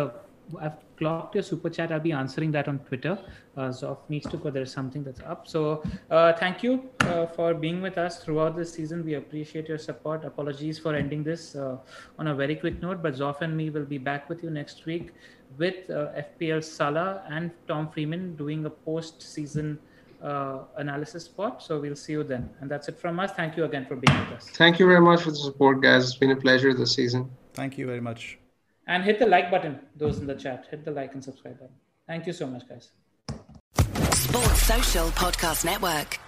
I've clocked your super chat. I'll be answering that on Twitter. Uh, Zoff needs to go. There's something that's up. So uh, thank you uh, for being with us throughout this season. We appreciate your support. Apologies for ending this uh, on a very quick note, but Zoff and me will be back with you next week with uh, FPL Salah and Tom Freeman doing a post-season uh, analysis spot. So we'll see you then. And that's it from us. Thank you again for being with us. Thank you very much for the support, guys. It's been a pleasure this season. Thank you very much. And hit the like button, those in the chat. Hit the like and subscribe button. Thank you so much, guys. Sports Social Podcast Network.